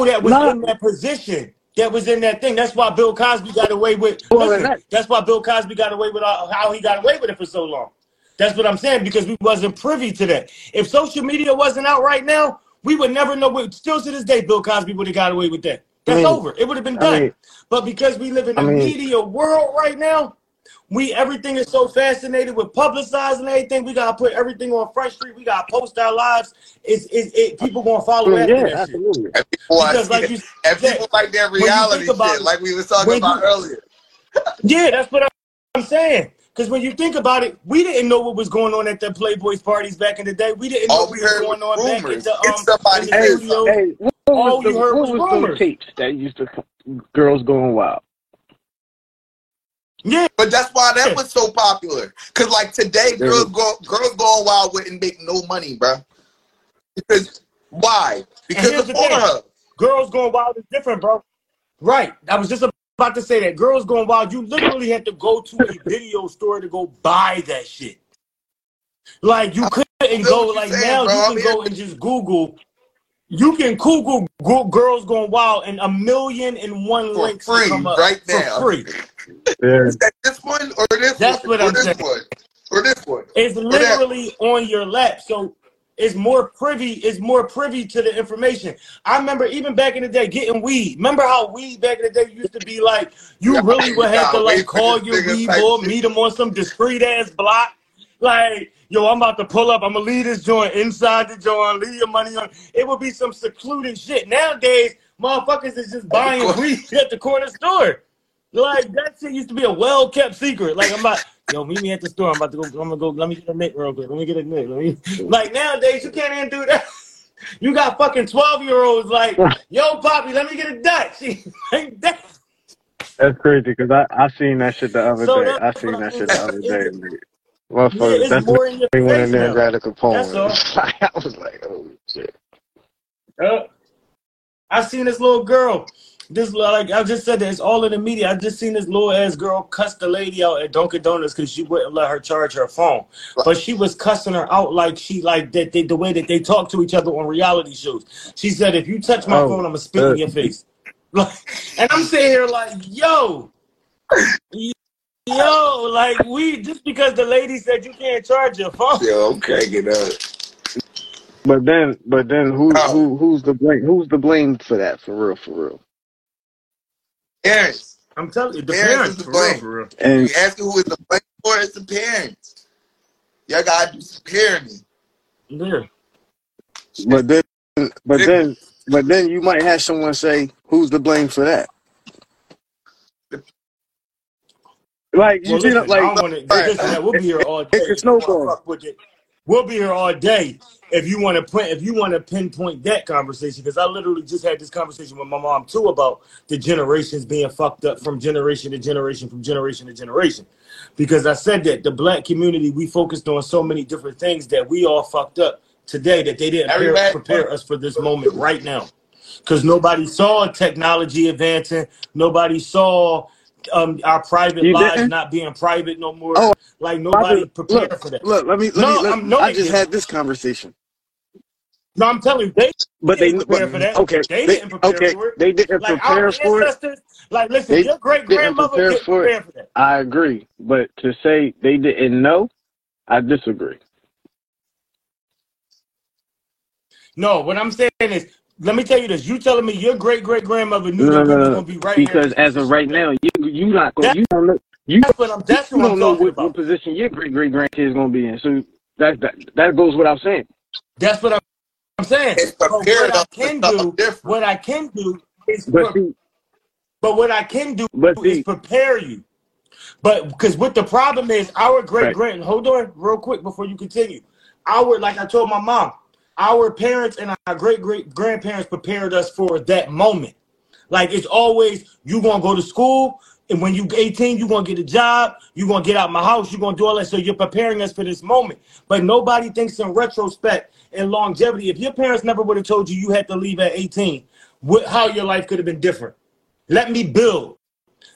that was Not in that position, that was in that thing. That's why Bill Cosby got away with. all Listen, that. that's why Bill Cosby got away with all, how he got away with it for so long. That's what I'm saying because we wasn't privy to that. If social media wasn't out right now, we would never know. What, still to this day, Bill Cosby would have got away with that. I That's mean, over. It would have been I done. mean, But because we live in I a mean, media world right now, we everything is so fascinated with publicizing everything. We gotta put everything on Front Street. We gotta post our lives. It's, it's it, people gonna follow mean, after yeah, that shit absolutely. And people because, like you And said, people like that when you reality think about shit, it, like we was talking about you earlier. yeah, that's what I'm saying. Because when you think about it, we didn't know what was going on at the Playboys parties back in the day. We didn't know All what we was heard was going on back at the um in somebody the Hey, said something, studios. hey, what was All the you heard what was was those rumors. tapes that used to girls going wild? Yeah, but that's why that was so popular. Cause like today, There girls go girls going wild wouldn't make no money, bro. Because why? Because of Pornhub. girls going wild is different, bro. Right. I was just about to say that. Girls going wild, you literally had to go to a video store to go buy that shit. Like you couldn't go like saying, now bro. you I'm can here. go and just Google. You can Google go- girls going wild, and a million and one for links free come up right for free. Yeah. Is that this one or this That's one what or I'm this saying. one or this one It's literally on your lap, so it's more privy. It's more privy to the information. I remember even back in the day getting weed. Remember how weed back in the day used to be like you really would have to like call your weed boy, meet him on some discreet ass block. Like, yo, I'm about to pull up. I'm gonna leave this joint inside the joint. Leave your money on. It would be some secluded shit. Nowadays, motherfuckers is just buying weed at the corner store. Like that shit used to be a well kept secret. Like I'm about, yo, meet me at the store. I'm about to go. I'm gonna go. Let me get a nick real quick. Let me get a nick. Let me. Like nowadays, you can't even do that. You got fucking twelve year olds like, yo, Poppy, let me get a Dutch. like that. That's crazy because I I seen that shit the other So day. I seen that shit the other day. Nigga. yeah, that's more in your me went in there and got a Capone. That's all. I was like, oh shit. Uh, I seen this little girl. This like I just said that it's all in the media. I just seen this little ass girl cuss the lady out at Dunkin' Donuts because she wouldn't let her charge her phone. But she was cussing her out like she like that they, the way that they talk to each other on reality shows. She said, "If you touch my Oh, phone, I'm gonna spit in uh, your face." Like, and I'm sitting here like, "Yo, yo, like we just because the lady said you can't charge your phone." Yo, I'm cracking up. but then, but then, who Oh, who who's the blame? Who's the blame for that? For real, for real. Parents. I'm telling you, the Parents is parents the for real, blame. for real. And You asking who is the blame for? it? It's the parents. Y'all gotta do some parenting. Yeah. but then, but then, but then you might have someone say, "Who's the blame for that?" Like you Well, see, listen, I like don't want to. Right. Listen, that we'll be here all day could if you want to snowball. fuck with it. we'll be here all day if you want to print if you want to pinpoint that conversation because I literally just had this conversation with my mom too about the generations being fucked up from generation to generation from generation to generation. Because I said that the black community we focused on so many different things that we all fucked up today that they didn't prepare, prepare us for this moment right now. Because nobody saw technology advancing. Nobody saw um, our private You lives didn't? not being private no more Oh, like nobody Look, prepared for that look. Let me. Let no me. Let, no I just had this conversation, no I'm telling you they but they. didn't But, prepare for that okay. they didn't prepare Okay. for it They didn't like prepare for it. like listen They your great didn't grandmother prepare didn't for prepare for that I agree, but to say they didn't know, I disagree. no what I'm saying is let me tell you this you telling me your great great grandmother knew No, that no, we no, gonna be right here Because as of right now, you you not going. that, You don't know. You that's what I'm that's you what I'm don't know talking what, what about position your great great grandkids gonna be in. So that that that goes without saying. that's what I'm, I'm saying it's but prepared what I can do different. what I can do is But pre- see, but what I can do but is see, prepare you But because what the problem is, our great right. grand hold on real quick before you continue. Our like I told my mom, our parents and our great great grandparents prepared us for that moment. Like it's always you gonna go to school, and when you 18, you gonna get a job, you gonna get out my house, you're gonna do all that. So you're preparing us for this moment. But nobody thinks in retrospect and longevity. If your parents never would have told you you had to leave at 18, what, how your life could have been different. Let me build.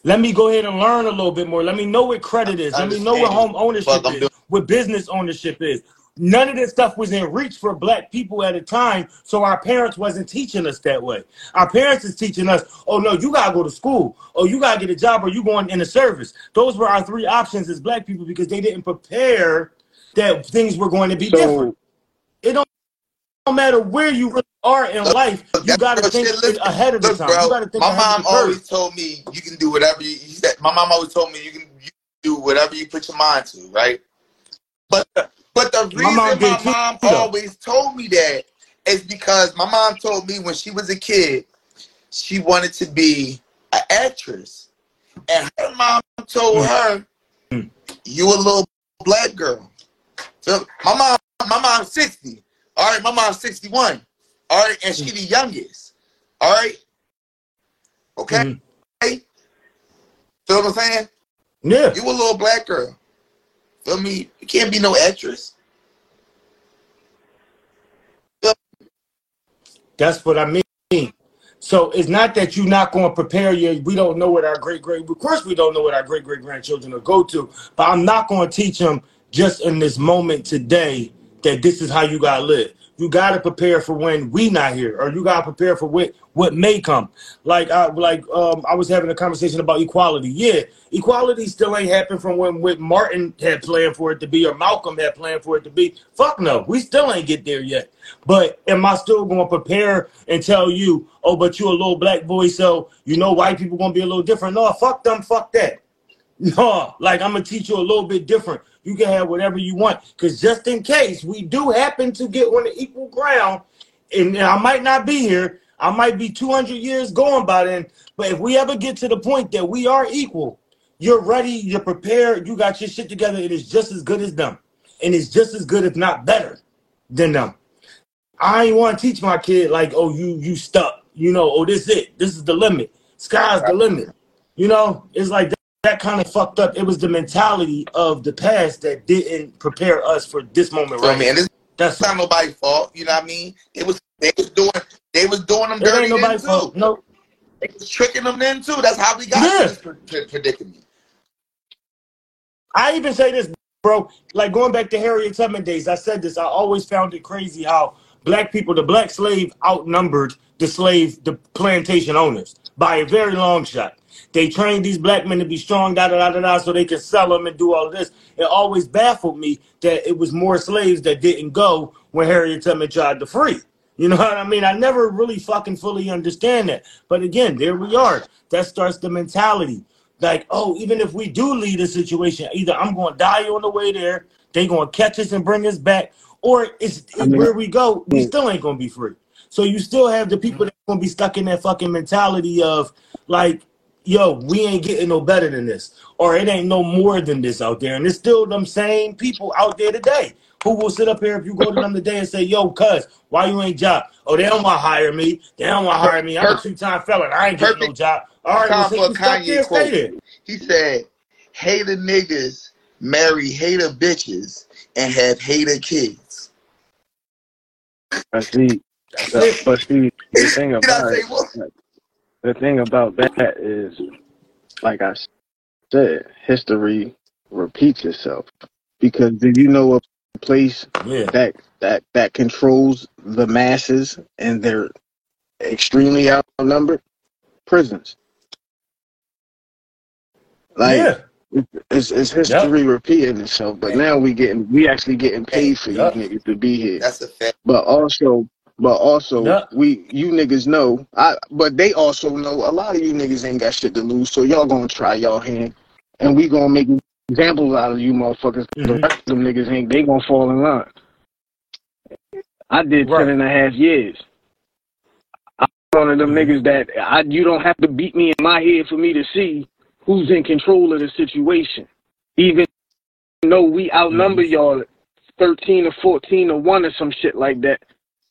Let me go ahead and learn a little bit more. Let me know what credit is. Let me know what home ownership is, what business ownership is. None of this stuff was in reach for black people at a time, so our parents wasn't teaching us that way. Our parents is teaching us, oh no, you gotta go to school, oh you gotta get a job, or you going in the service. Those were our three options as black people because they didn't prepare that things were going to be different. It don't, don't matter where you really are in Look, life, look, you gotta think shit. Ahead of the time. You gotta think My mom always told me you can do whatever you. He said my mom always told me you can you can do whatever you put your mind to, right? But but the My mom reason my mom always told me that is because my mom told me when she was a kid she wanted to be an actress, and her mom told her Mm. you a little black girl. So my mom, my mom's 60. All right, my mom's 61. All right, and she the youngest. All right. Okay. Mhm. Feel what I'm saying? Yeah. You a little black girl. Feel me? You can't be no actress. That's what I mean. So it's not that you're not going to prepare you. We don't know what our great great. Of course, we don't know what our great great grandchildren will go to. But I'm not going to teach them just in this moment today that this is how you gotta live. You gotta prepare for when we not here, or you gotta prepare for what what may come. Like I like um, I was having a conversation about equality. Yeah, equality still ain't happened from when Whit Martin had planned for it to be, or Malcolm had planned for it to be. Fuck no, we still ain't get there yet. But am I still to prepare and tell you, oh, but you a little black boy, so you know white people gonna be a little different? No, fuck them, fuck that. No, like I'm gonna teach you a little bit different. You can have whatever you want, because just in case we do happen to get on the equal ground, and I might not be here, I might be 200 years going by then. But if we ever get to the point that we are equal, you're ready, you're prepared, you got your shit together. And It is just as good as them, and it's just as good, if not better, than them. I ain't want to teach my kid like, oh, you you stuck, you know, oh, this is it, this is the limit, sky's the limit. You know, it's like that, kind of fucked up. It was the mentality of the past that didn't prepare us for this moment right now. And it's That's not nobody's fault. You know what I mean? It was they was doing they was doing them it dirty then nobody's too. fault. No, They was tricking them then too. That's how we got Yeah. this pre- pre- predicament. I even say this, bro. Like going back to Harriet Tubman days, I said this. I always found it crazy how black people, the black slave, outnumbered the slave, the plantation owners by a very long shot. They trained these black men to be strong, da da da da da, so they could sell them and do all this. It always baffled me that it was more slaves that didn't go when Harriet Tubman tried to free. You know what I mean? I never really fucking fully understand that. But again, there we are. That starts the mentality. Like, oh, even if we do lead a situation, either I'm going to die on the way there, they going to catch us and bring us back, or it's I mean- where we go, we mm. still ain't going to be free. So you still have the people that going to be stuck in that fucking mentality of like, yo, we ain't getting no better than this, or it ain't no more than this out there. And it's still them same people out there today. who will sit up here if you go to them today and say, "Yo, cuz, why you ain't job? Oh, they don't want to hire me. They don't want to hire me. I'm a Perfect, two time felon. I ain't getting no job. All right, well, time since you stuck Kanye there, quote. there. He said, "Hater niggas marry hater bitches and have hater kids." I see. That's. But see, the thing about it, what? The thing about that is, like I said, history repeats itself. Because do you know a place Yeah. that that that controls the masses and they're extremely outnumbered? Prisons. Like Yeah. it's, it's Yep. history repeating itself. But now we getting we actually getting paid for you Yep. niggas to be here. that's a fact. But also, but also, Yep. we you niggas know. I but they also know a lot of you niggas ain't got shit to lose. So y'all gonna try y'all hand, and we gonna make examples out of you motherfuckers. The Mhm. rest of them niggas ain't. They gonna fall in line. I did ten Right. and a half years. I'm one of them Mhm. niggas that I you don't have to beat me in my head for me to see who's in control of the situation. Even though we outnumber Mhm. y'all thirteen or fourteen or one or some shit like that.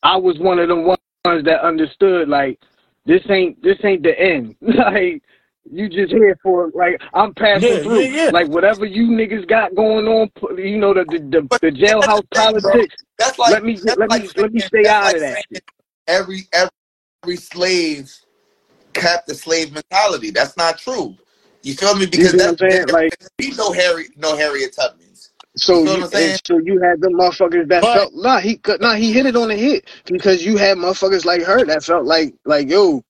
I was one of the ones that understood like this ain't this ain't the end. like you just here for like I'm passing Yeah, through. yeah, yeah. Like whatever you niggas got going on, you know the the the, But the that's the jailhouse bro. politics. That's like Let me that's let like me let me stay out like of that every every every slave kept the slave mentality. That's not true. You feel me? Because see what I'm that's saying? there Like be no Harry no Harriet Tubmans. You so feel you I'm and so you had the motherfuckers that But felt nah he nah he hit it on the hit because you had motherfuckers like her that felt like like yo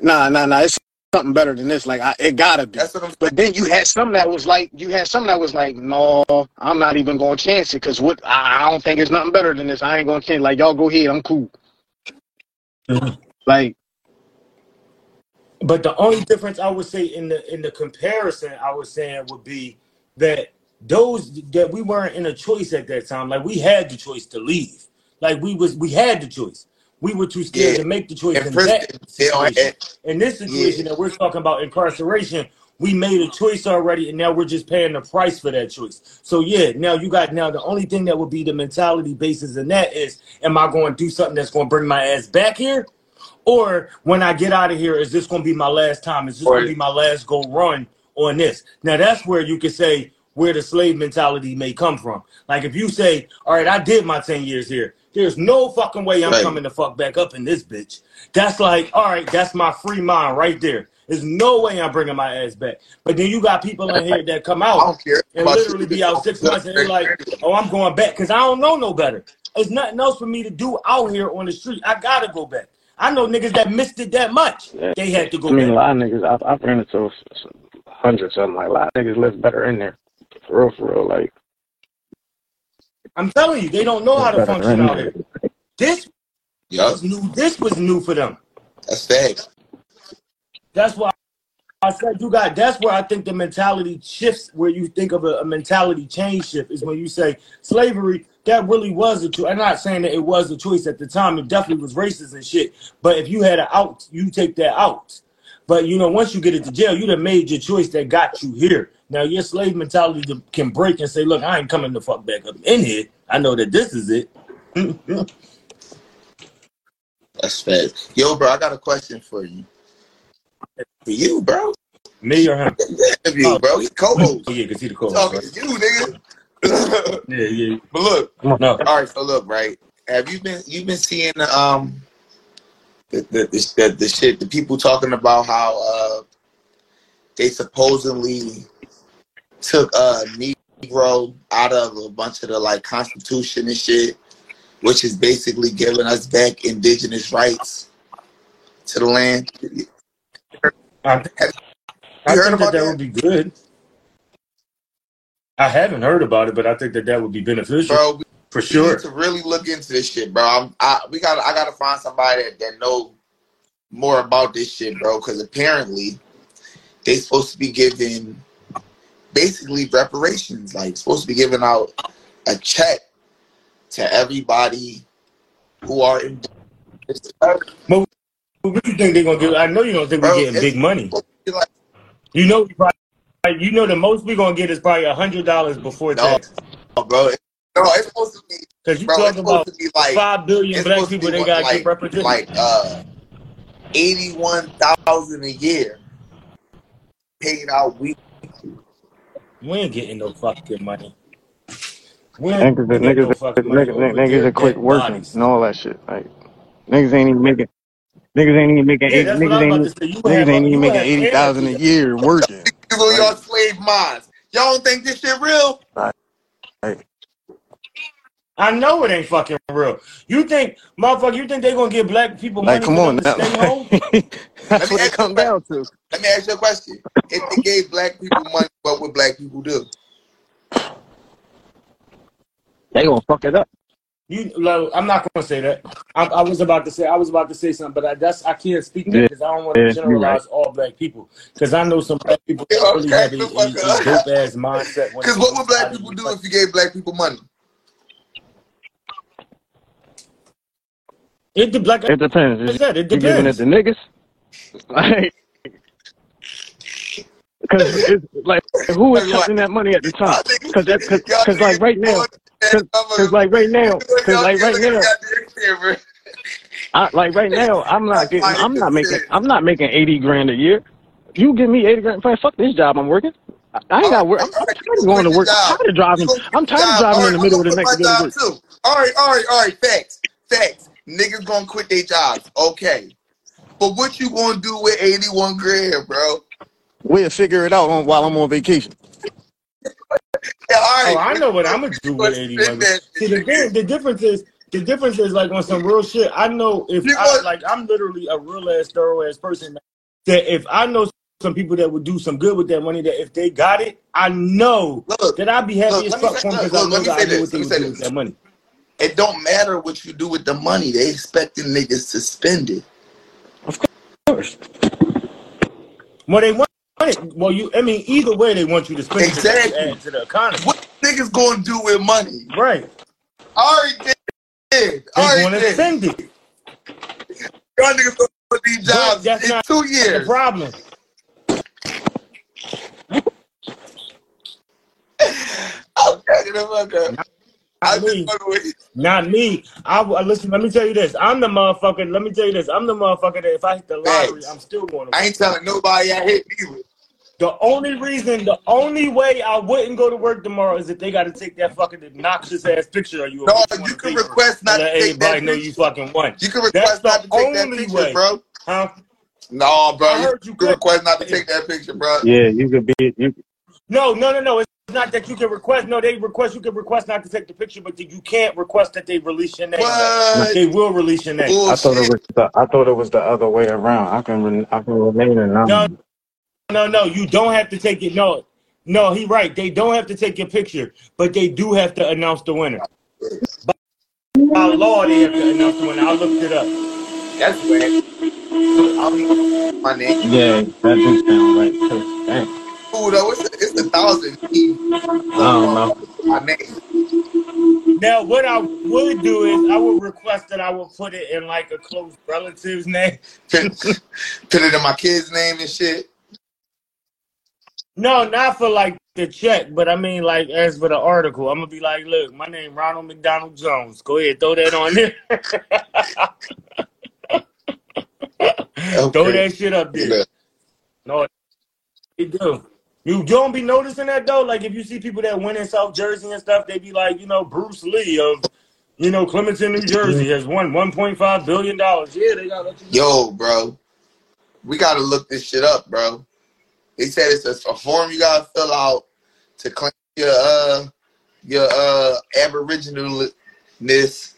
nah nah nah it's something better than this like I, it gotta be. That's what I'm. But then you had some that was like, you had some that was like, no, I'm not even gonna chance it because what I, I don't think it's nothing better than this. I ain't gonna chance. Like y'all go ahead, I'm cool. Mhm. Like But the only difference I would say in the in the comparison I was saying would be that those that we weren't in a choice at that time. Like we had the choice to leave. Like we was we had the choice. We were too scared Yeah. to make the choice In in that situation. have, In this situation yeah. that we're talking about incarceration, we made a choice already, and now we're just paying the price for that choice. So yeah, now you got now the only thing that would be the mentality basis in that is, am I going to do something that's going to bring my ass back here? Or when I get out of here, is this going to be my last time? Is this going to be my last go run on this? Now that's where you can say where the slave mentality may come from. Like if you say, all right, I did my 10 years here. There's no fucking way I'm right. coming the fuck back up in this bitch. That's like, all right, that's my free mind right there. There's no way I'm bringing my ass back. But then you got people in here that come out and literally be out six months and they're like, oh, I'm going back because I don't know no better. There's nothing else for me to do out here on the street. I gotta go back. I know niggas that missed it that much. yeah. They had to go. I go mean, a lot of niggas. I've, I've ran into s- s- hundreds of them. Like a lot of niggas live better in there. For real, for real. Like I'm telling you, they don't know how to function out here. This Yup, was new. This was new for them. that's facts. That's why I said you got. That's where I think the mentality shifts. Where you think of a, a mentality change shift is when you say slavery. That really was a choice. I'm not saying that it was a choice at the time. It definitely was racist and shit. But if you had an out, you take that out. But you know, once you get into jail, you'd have made your choice that got you here. Now your slave mentality can break and say, "Look, I ain't coming the fuck back up in here. I know that this is it." That's facts. Yo, bro, I got a question for you. For you, bro. Me or him? Interview, Oh, bro. He's oh co-host. yeah, cause he the co-host, Talking to you, nigga. Yeah, yeah. but look, Come on. No, all right. So look, right. Have you been you been seeing the um the the the, the, the shit the people talking about how uh they supposedly took a Negro out of a bunch of the like Constitution and shit, which is basically giving us back indigenous rights to the land. I, Have I you heard think about that that, would be good. I haven't heard about it, but I think that that would be beneficial bro? We for we need sure. to really look into this shit, bro. I'm, I we got I got to find somebody that, that know more about this shit, bro. Because apparently they supposed to be giving basically reparations, like supposed to be giving out a check to everybody who are in. But what do you think they're gonna give? I know you don't think we're getting big money. supposed to be like You know, probably, you know, the most we're gonna get is probably a hundred dollars before no, taxes. bro. No, it's supposed to be, Because you. Talking about be like five billion black people they gotta like get represented. like uh eighty-one thousand a year paid out week. We ain't getting no fucking money. We ain't Niggas, getting no niggas, fucking money niggas, over niggas their are quit dead working bodies. and all that shit. Like niggas ain't even making. Niggas ain't even making Yeah, eight. that's what I Niggas about ain't. say. You Niggas have ain't even making have eighty thousand a year working. Niggas on Like, y'all slave minds. Y'all don't think this shit real? Like, like, I know it ain't fucking real. You think, motherfucker, you think they gonna give black people like, money come on to now. stay home? That's what it ask comes down to. Let me ask you a question. If they gave black people money, what would black people do? They gonna fuck it up. You, like, I'm not gonna say that. I, I was about to say, I was about to say something, but I, that's I can't speak that Yeah, because I don't want to yeah, you right. generalize all black people. Because I know some black people that Yo, really have a, a, a dope ass mindset Because what would black people do if you gave black people money? It the black. It depends. I Is said it you giving it to niggas? Like, cause it's like who is Tell me what. counting that money at the time? Y'all niggas, Cause that, cause, cause like right now, cause, cause like right now, cause like y'all right niggas now, got the camera. I like right now, I'm not getting, I'm not making. I'm not making eighty grand a year. You give me eighty grand, fine, fuck this job I'm working. I, I ain't got work. I'm, I'm tired of gonna going quit to your work. I'm tired of driving. I'm tired of driving in the middle of the quit night to go to work. All right, all right, all right. Facts, facts. Niggas gonna quit their jobs. Okay, but what you gonna do with eighty-one grand, bro? We'll figure it out on, while I'm on vacation. Yeah, all Oh. I know what I'm gonna do with 81. spend? See, the the difference is, the difference is like on some real shit. I know if You I gonna like, I'm literally a real ass, thorough ass person. That if I know some people that would do some good with that money, that if they got it, I know look, that I'd be happy look. as Let me fuck say, for them look, because I know that I know what they would say do with this. that money. It don't matter what you do with the money. They expecting niggas to spend it. Of course. Well, they want it. Well, you, I mean, either way, they want you to spend it Exactly. add to the economy, What niggas gonna do with money? right? I already did. They already to did. spend it, Y'all niggas gonna put these jobs that's in not two the years. problem. I'm cracking the fuck up. Not me. Not me. I I- listen. Let me tell you this. I'm the motherfucker. Let me tell you this. I'm the motherfucker that if I hit the lottery, facts. I'm still going to I ain't telling nobody I hit either. The only reason, the only way I wouldn't go to work tomorrow is if they got to take that fucking obnoxious ass picture of you and No, you you can request not to take everybody that know you fucking won. You can request the not to take that only picture, way, bro. huh? No, bro. I You heard you can request not to take that picture, bro. Yeah, you could be. You, No, no, no, no. It's not that you can request. No, they request. You can request not to take the picture, but you can't request that they release your name. What? They will release your name. I thought it was the. I thought it was the other way around. I can. Re, I can remain anonymous. no, no. no. You don't have to take it. No, no. He right. They don't have to take your picture, but they do have to announce the winner. By, by law, they have to announce the winner. I looked it up. That's bad. I don't even know my name. Yeah, that do sound right too. Dang. Cool though. It's a, it's a thousand even I don't know. my name. Now, what I would do is I would request that I would put it in like a close relative's name. Put, put it in my kid's name and shit. No, not for like the check, but I mean like as for the article, I'm gonna be like, look, my name Ronald McDonald Jones. Go ahead, throw that on there. throw that shit up there. No, they do. You don't be noticing that though. Like if you see people that win in South Jersey and stuff, they be like, you know, Bruce Lee of, you know, Clementon, New Jersey has won 1.5 billion dollars. Yeah, they gotta let you know. Yo, bro. We gotta look this shit up, bro. They said it's a, a form you gotta fill out to claim your uh your uh aboriginalness.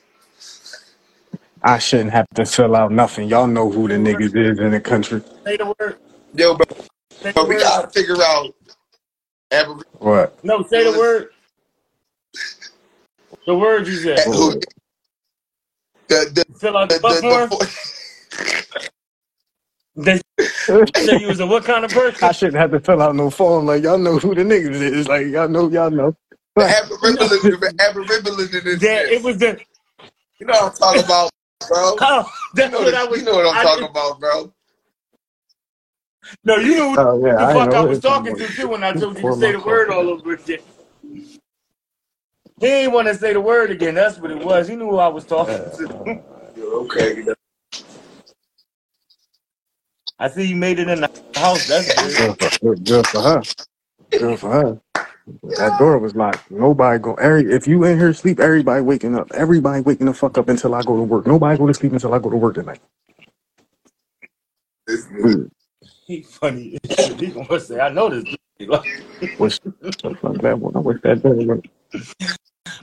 I shouldn't have to fill out nothing. Y'all know who the niggas is in the country. Say the word. Yo, bro, Say the but we word. gotta figure out aboriginal What? No, say the word. The word you said. who the the Fill out the, the butt the, form. the, They said you was a what kind of person? I shouldn't have to fill out no form. Like y'all know who the niggas is. Like y'all know, y'all know. the Like, aboriginal the aboriginalness. That it was the You know what I'm talking about, bro. oh You know, what the, I was you know what I'm I talking didn't- about, bro. No, you know what oh yeah, the I fuck know I what was it's talking talking about. to too when I told you Pour to say the my word all over again. He ain't want to say the word again. That's what it was. He knew who I was talking to. You're okay. I see you made it in the house. That's good. Good for, good for her. Good for her. That door was locked. Nobody go. Every if you in here sleep, everybody waking up. Everybody waking the fuck up until I go to work. Nobody go to sleep until I go to work tonight. This nigga. He funny. he gonna say, I know this. Wish that. I wish that door was.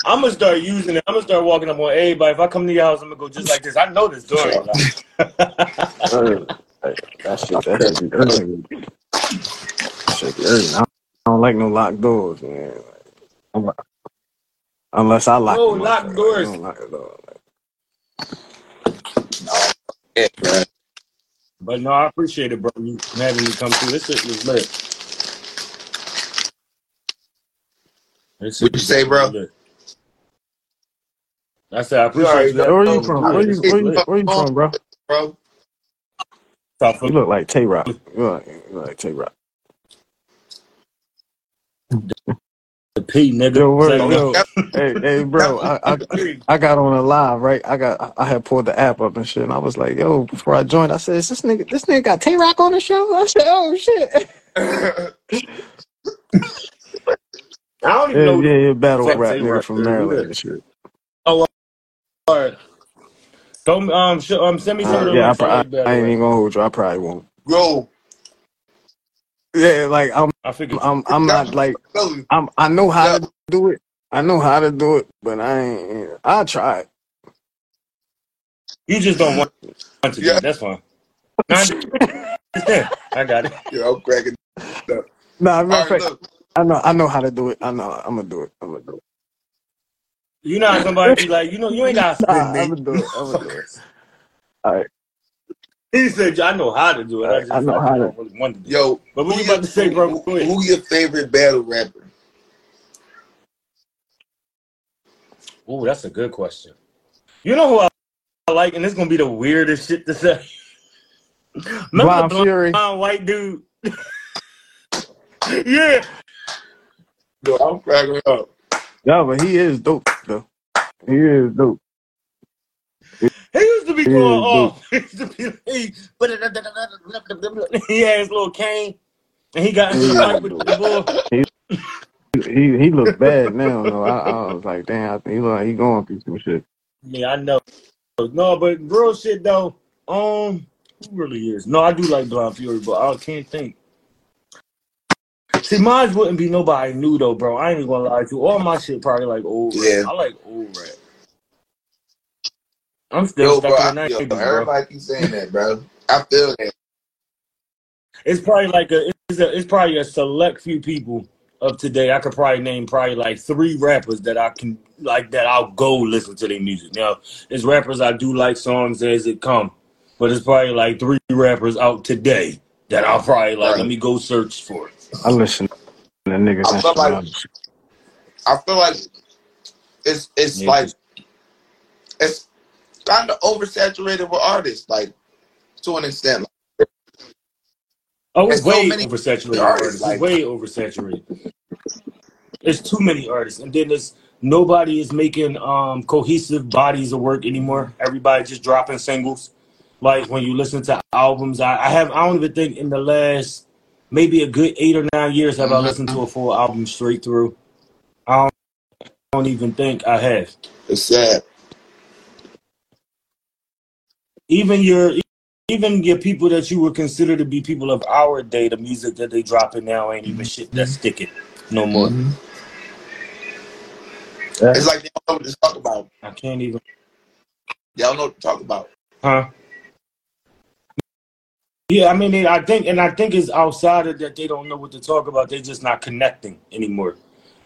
I'm gonna start using it. I'm gonna start walking up on everybody. If I come to your house, I'm gonna go just like this. I know this door. ain't locked. Uh, that shit. That shit be early. Shit be early. I don't like no locked doors, man. I'm- Unless I lock No them locked doors. I don't lock the door. Yeah, bro. But no, I appreciate it, bro. You having me come through. This shit was lit. This shit What'd you was say, bro? lit. I said I You appreciate know. you. Where are you from? Where you, where you, where you from, bro? bro. You of look like Tay Roc. You look, you look like Tay Roc. The P, nigga. Yo, word, Say, yo, hey, hey, bro. I, I, I got on a live, right? I got, I had pulled the app up and shit, and I was like, yo, before I joined, I said, is this nigga, this nigga got Tay Roc on the show? I said, oh shit. I don't even Yeah, know. yeah, yeah, battle Fuck rap Tay nigga Rock, from. Maryland and shit. All right. Go, um, sh- um, send me some of Uh, the yeah, I, pro- I. I ain't even gonna hold you. I probably won't. Yo, Yeah, like I'm, I figured. I'm, I'm not like I'm. I know how Yeah. to do it. I know how to do it, but I ain't. I try it. You just don't want want to. Yeah. Yeah. That's fine. I got it. Yo, I'm cracking. Nah, All matter right, look. I know. I know how to do it. I know. I'm gonna do it. I'm gonna do it. You know how somebody be like, you know, you ain't got to Nah, I'm gonna do it. I'm gonna do it. All right. He said, I know how to do it. I just I know I how to- don't really want to do it. Yo, But what you about to say, bro? Who, who your favorite battle rapper? Oh, that's a good question. You know who I, I like, and it's gonna be the weirdest shit to say. Remember Blind the Fury. blonde white dude? yeah. Yo, I'm cracking up. Yeah, but he is dope though. He is dope. He used to be He going is off. He used to be he, he had his little cane, and he got into the fight with the bull. He he looks bad now. though. I, I was like, damn. I think he look like he going through some shit. Yeah, I know. No, but real shit though. Um, who really is? No, I do like Blind Fury, but I can't think. See, mine wouldn't be nobody new though, bro. I ain't even gonna lie to you. All my shit probably like old rap. Yeah. I like old rap. I'm still Yo, stuck bro, in the I, yo, 90s, bro. everybody keep saying that, bro. I feel that. It's probably like a it's, a it's probably a select few people of today. I could probably name probably like three rappers that I can like that I'll go listen to their music. Now, it's rappers I do like songs as it come, but it's probably like three rappers out today that I'll probably like. Right. Let me go search for it. I listen to the niggas I feel like- I feel like it's it's Yeah. like it's kind of oversaturated with artists, like to an extent. Oh, it's There's so way many oversaturated. artists, Artists. like- way oversaturated. It's too many artists, and then there's nobody is making um cohesive bodies of work anymore. Everybody just dropping singles. Like when you listen to albums, I, I have I don't even think in the last maybe a good eight or nine years have I Mhm. listened to a full album straight through. I don't, I don't even think I have. It's sad. Even your even your people that you would consider to be people of our day, the music that they dropping now ain't even shit that's sticking no more. Mhm. It's like they don't know what to talk about. I can't even. They don't know what to talk about. Huh? Yeah, I mean, I think, and I think it's outside of that they don't know what to talk about. They're just not connecting anymore.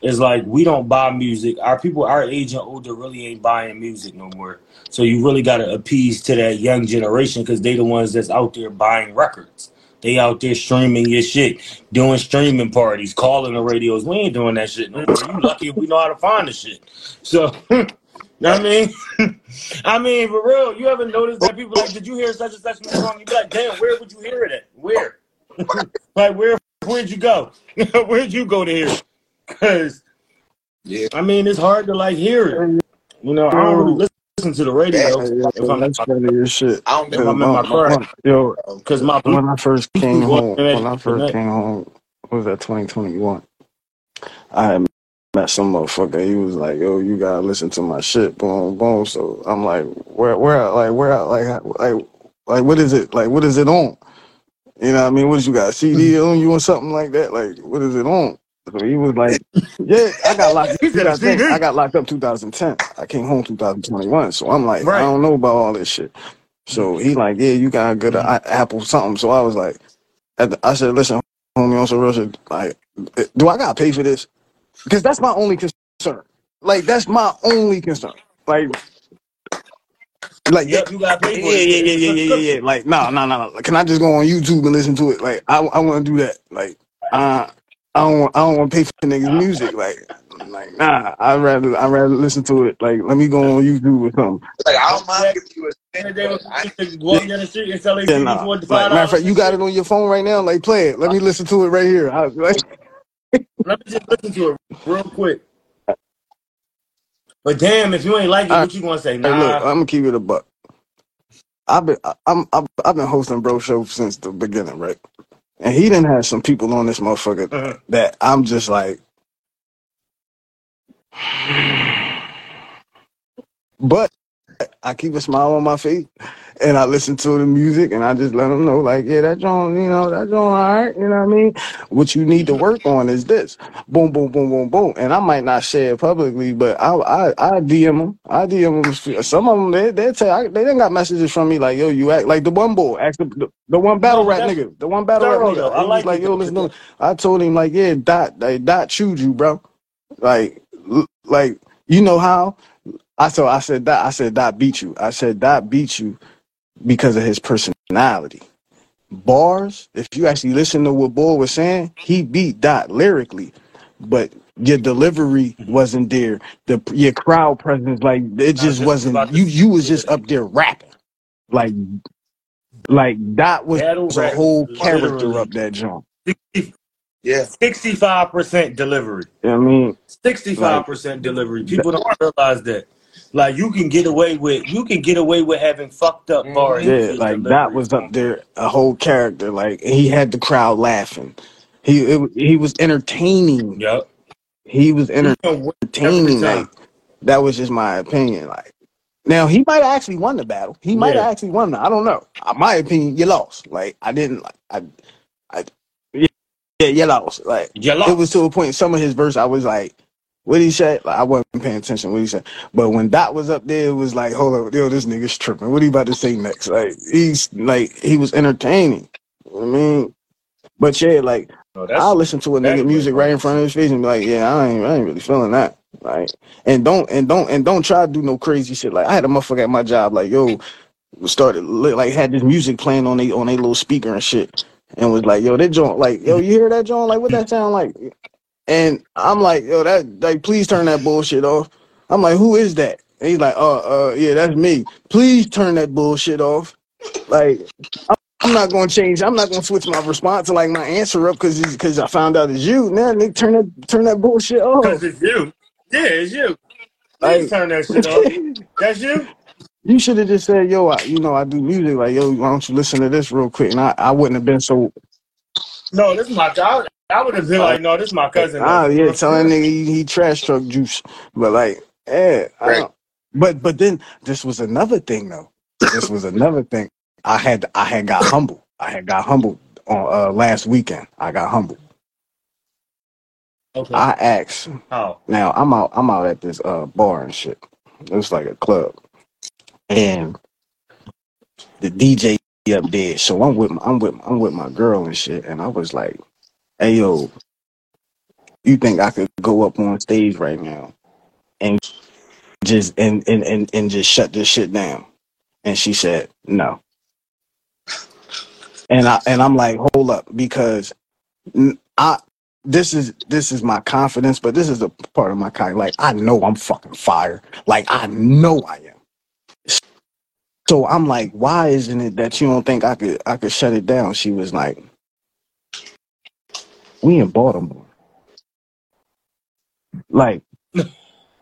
It's like we don't buy music. Our people, our age and older, really ain't buying music no more. So you really got to appease to that young generation because they the ones that's out there buying records. They out there streaming your shit, doing streaming parties, calling the radios. We ain't doing that shit no more. You lucky if we know how to find the shit. So, I mean, I mean, for real, you ever noticed that people like, did you hear such and such song? You be like, damn, where would you hear it at? Where? like, where? Where'd you go? Where'd you go to hear? it? Cause Yeah. I mean, it's hard to like hear it. You know, I don't really listen to the radio if I'm That's better your shit. I don't if I'm in my car Yo, because my when I first came home, when I first that. came home, what was that 2021? I had met some motherfucker. He was like, "Yo, you gotta listen to my shit." Boom, boom. So I'm like, "Where, where, like, where, like, like, like, what is it? Like, what is it on?" You know what I mean? What you got? a CD mm. on you or something like that? Like, what is it on? So he was like, "Yeah, I got locked. He You said a think, I got locked up 2010. I came home 2021. So I'm like, Right. I don't know about all this shit. So he like, yeah, you got a good uh, Apple something. So I was like, at the- I said, listen, homie, on some real shit, like, do I gotta pay for this? Because that's my only concern. Like, that's my only concern. Like, like, Yep, you got to pay yeah, for yeah, it. yeah, yeah, yeah, yeah, yeah. Like, no, no, no, no. Can I just go on YouTube and listen to it? Like, I, I want to do that. Like, uh, I don't, want, I don't want to pay for niggas' music. Like, like, nah. I would rather, I would rather listen to it. Like, let me go on YouTube or something. Like I don't mind giving you a And cent, they but I, just down the street and sell their Yeah, CD nah. for Like, five matter of fact, you got it on your phone right now. Like, play it. Let me listen to it right here. I, like, Let me just listen to it real quick. But damn, if you ain't like it, All what you gonna say? Hey, look, I'm gonna keep it a buck. I've been, I- I'm, I've, I've been hosting bro show since the beginning, right? And he didn't have some people on this motherfucker Mhm. that I'm just like, but I keep a smile on my face and I listen to the music and I just let them know, like, yeah, that joint, you know, that joint, all right, you know what I mean? What you need to work on is this, boom, boom, boom, boom, boom. And I might not share it publicly, but I, I, I DM them, I DM them. Some of them, they, they tell, I, they didn't got messages from me like, yo, you act like the one boy, act the, the, the one battle No, rap nigga, the one battle rap nigga. I like like, yo, listen. I told him like, yeah, dot, like, dot chewed you, bro. Like, like, you know how? I so I said that I said Dot beat you. I said Dot beat you because of his personality. Bars, if you actually listen to what Boy was saying, he beat Dot lyrically, but your delivery mm-hmm. wasn't there. The your crowd presence, like it I was just just wasn't. about to You you was just up there rapping, like like Dot was Battle a rap, whole character literally. up that joint. yeah. Sixty-five percent delivery. You know what I mean, Sixty-five percent delivery. People don't realize that. Like you can get away with you can get away with having fucked up bars. yeah, like Dot delivery was up there a whole character. Like he had the crowd laughing. He it, he was entertaining. Yep. He was He can win every entertaining. Like that was just my opinion. Like now he might have actually won the battle. He might have Yeah. actually won. The, I don't know. Uh, My opinion, you lost. Like I didn't. Like I, I, yeah, yeah, you lost. Like You it was to a point. Some of his verse, I was like, what he said. Like I wasn't paying attention. What he said. But when Dot was up there, it was like, hold up, yo, this nigga's tripping. What he about to say next? Like he's like he was entertaining. You know what I mean, but yeah, like No, I'll listen to a nigga music right in front of his face and be like, yeah, I ain't, I ain't really feeling that. Like, and don't and don't and don't try to do no crazy shit. Like I had a motherfucker at my job, like yo, started like had this music playing on a on a little speaker and shit, and was like, yo, that joint, like, yo, you hear that joint? Like, what that sound like? And I'm like, yo, that like, please turn that bullshit off. I'm like, who is that? And he's like, uh, uh, yeah, that's me. Please turn that bullshit off. Like, I'm not gonna change. I'm not gonna switch my response to like my answer up because because I found out it's you. Now, nigga, turn that turn that bullshit off. because it's you. Yeah, it's you. Like, Please turn that shit off. That's you. you should have just said, yo, I, you know, I do music. Like, yo, why don't you listen to this real quick? And I, I wouldn't have been so. No, this is my I, I would have been like, no, this is my cousin. Ah, yeah, tell that nigga he, he trash truck juice. But like, yeah, I Right. But but then this was another thing though. This was another thing. I had I had got humble. I had got humbled on uh, last weekend. I got humbled. Okay. I asked. Oh. Now I'm out. I'm out at this uh bar and shit. It was like a club, and the DJ up there. So I'm with my, I'm with I'm with my girl and shit. And I was like, "Hey yo, you think I could go up on stage right now and just and and and, and just shut this shit down?" And she said, "No." And I and I'm like, "Hold up," because I this is this is my confidence, but this is a part of my kind. Like I know I'm fucking fire. Like I know I am. So I'm like, why isn't it that you don't think I could I could shut it down? She was like, we in Baltimore. Like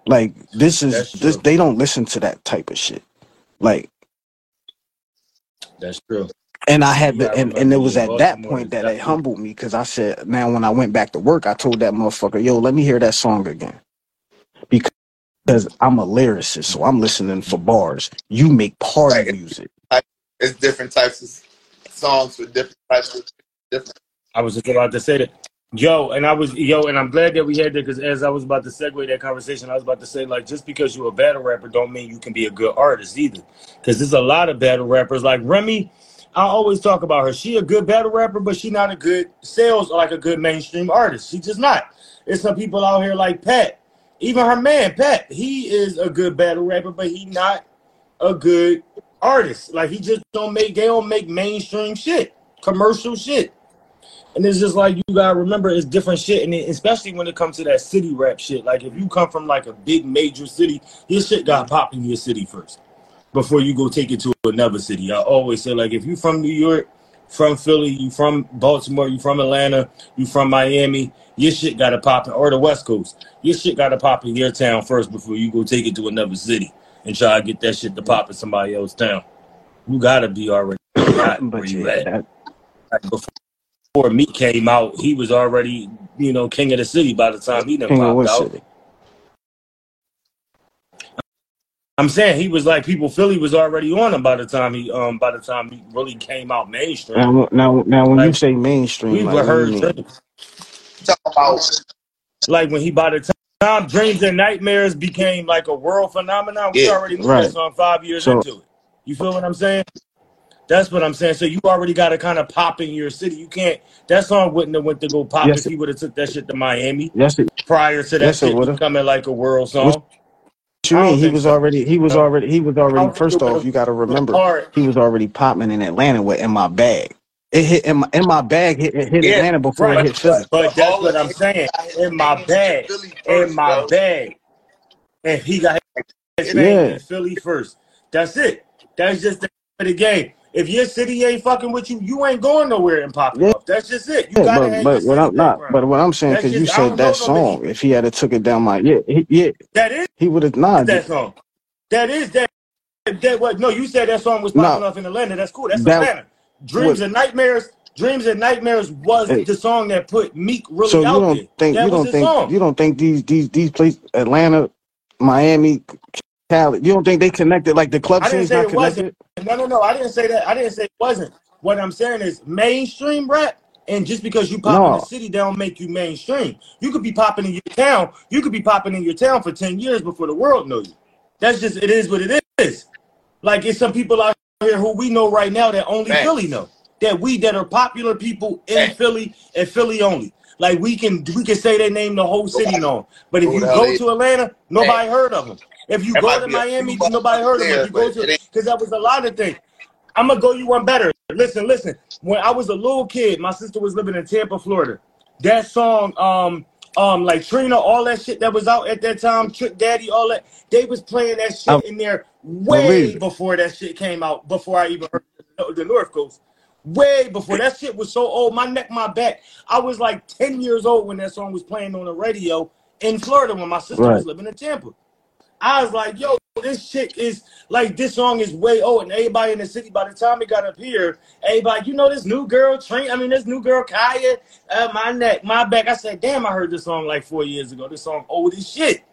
Like this is That's this true. they don't listen to that type of shit. Like That's true. and I had You to gotta and, and remember it was in at that Baltimore, point it's that it definitely humbled me because I said, now when I went back to work, I told that motherfucker, yo, let me hear that song again. Because I'm a lyricist, so I'm listening for bars. You make party Right. music. It's different types of songs with different types of different. I was just about to say that. Yo, and I was yo, and I'm glad that we had that because as I was about to segue that conversation, I was about to say like just because you're a battle rapper don't mean you can be a good artist either. Because there's a lot of battle rappers like Remy. I always talk about her. She a good battle rapper, but she not a good sales like a good mainstream artist. She just not. There's some people out here like Pat. Even her man Pat, he is a good battle rapper, but he not a good artist. Like he just don't make they don't make mainstream shit, commercial shit. And it's just like you gotta remember it's different shit, and it, especially when it comes to that city rap shit. Like if you come from like a big major city, your shit got pop in your city first before you go take it to another city. I always say like if you from New York, from Philly, you from Baltimore, you from Atlanta, you from Miami, your shit gotta pop in or the West Coast. Your shit gotta pop in your town first before you go take it to another city and try to get that shit to pop in somebody else's town. You gotta be already hot where But you yeah, at. that, Like before Before Meek came out, he was already, you know, king of the city by the time he done King of popped what out. city? I'm saying he was like people Philly was already on him by the time he um by the time he really came out mainstream. Now, now, now, when you say mainstream, we like were you heard. Talk about like when he by the time Dreams and Nightmares became like a world phenomenon, we Yeah. already knew Right. that song five years So- into it. You feel what I'm saying? That's what I'm saying. So you already got to kind of pop in your city. You can't. That song wouldn't have went to go pop Yes, if he would have took that shit to Miami Yes, it, prior to that yes, it shit would have. becoming like a world song. What song. you mean? He was so. already. He was No. already. He was already. First off, you got to remember, hard. he was already popping in Atlanta with "In My Bag." It hit in my, in my bag. Hit, it hit Yeah, Atlanta before it hit Philly. But but that's what I'm saying. In my bag. in Philly In first, my bag. And he got his name Yeah, in Philly first. That's it. That's just the, the game. If your city ain't fucking with you, you ain't going nowhere and popping yeah. That's just it. You yeah. gotta But but what I'm not. background. But what I'm saying, because you said that song, if he had took it down my yeah, he, yeah, That is he would have nah. that song. That is that. That what? No, you said that song was popping off in Atlanta. That's cool. That's that Atlanta. Dreams and Nightmares. Dreams and Nightmares was Hey, the song that put Meek really so you out don't there. think That you was don't think song. you don't think these these these places Atlanta, Miami, Cali, you don't think they connected like the club I didn't scene's say not it wasn't. connected? No, no, no. I didn't say that. I didn't say it wasn't. What I'm saying is mainstream rap. And just because you pop in the No, city, they don't make you mainstream. You could be popping in your town. You could be popping in your town for 10 years before the world know you. That's just, it is what it is. Like it's some people out here who we know right now that only Philly Facts. know. That we that are popular people in Facts. Philly and Philly only. Like we can we can say their name, the whole city Nobody know 'em. But if who you the hell go they to Atlanta, Facts. nobody heard of them. If you There go to be a few Miami, bars nobody heard of them. You go to it because that was a lot of things. I'm gonna go you one better. Listen, listen. When I was a little kid, my sister was living in Tampa, Florida. That song, um, um, like Trina, all that shit that was out at that time, Trick Daddy, all that, they was playing that I shit in there believe way it. before that shit came out, before I even heard the the North Coast. Way before that shit was so old, my neck, my back. I was like 10 years old when that song was playing on the radio in Florida when my sister Right. was living in Tampa. I was like, yo, this shit is like this song is way old, and everybody in the city by the time it got up here, everybody, you know, this new girl train. I mean, this new girl Khia, uh, my neck, my back. I said, damn, I heard this song like four years ago. This song old as shit,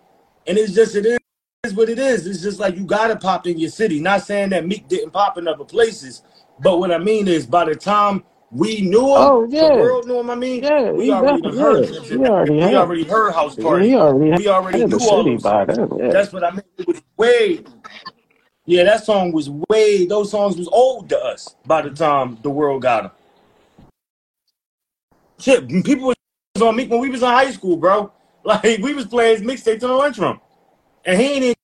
and it's just it is what it is. It's just like you gotta pop in your city. Not saying that Meek didn't pop in other places, but what I mean is by the time we knew him, Oh the yeah, world knew him. I mean, yeah, we he already done heard definitely Dreams yeah. and already Nightmares. We already heard House he Party. already We already the knew all those songs. Yeah, That's what I mean. It was way, yeah, that song was way, those songs was old to us by the time the world got them. Shit, people was on me when we was in high school, bro. Like, we was playing his mixtape to the lunchroom. And he ain't even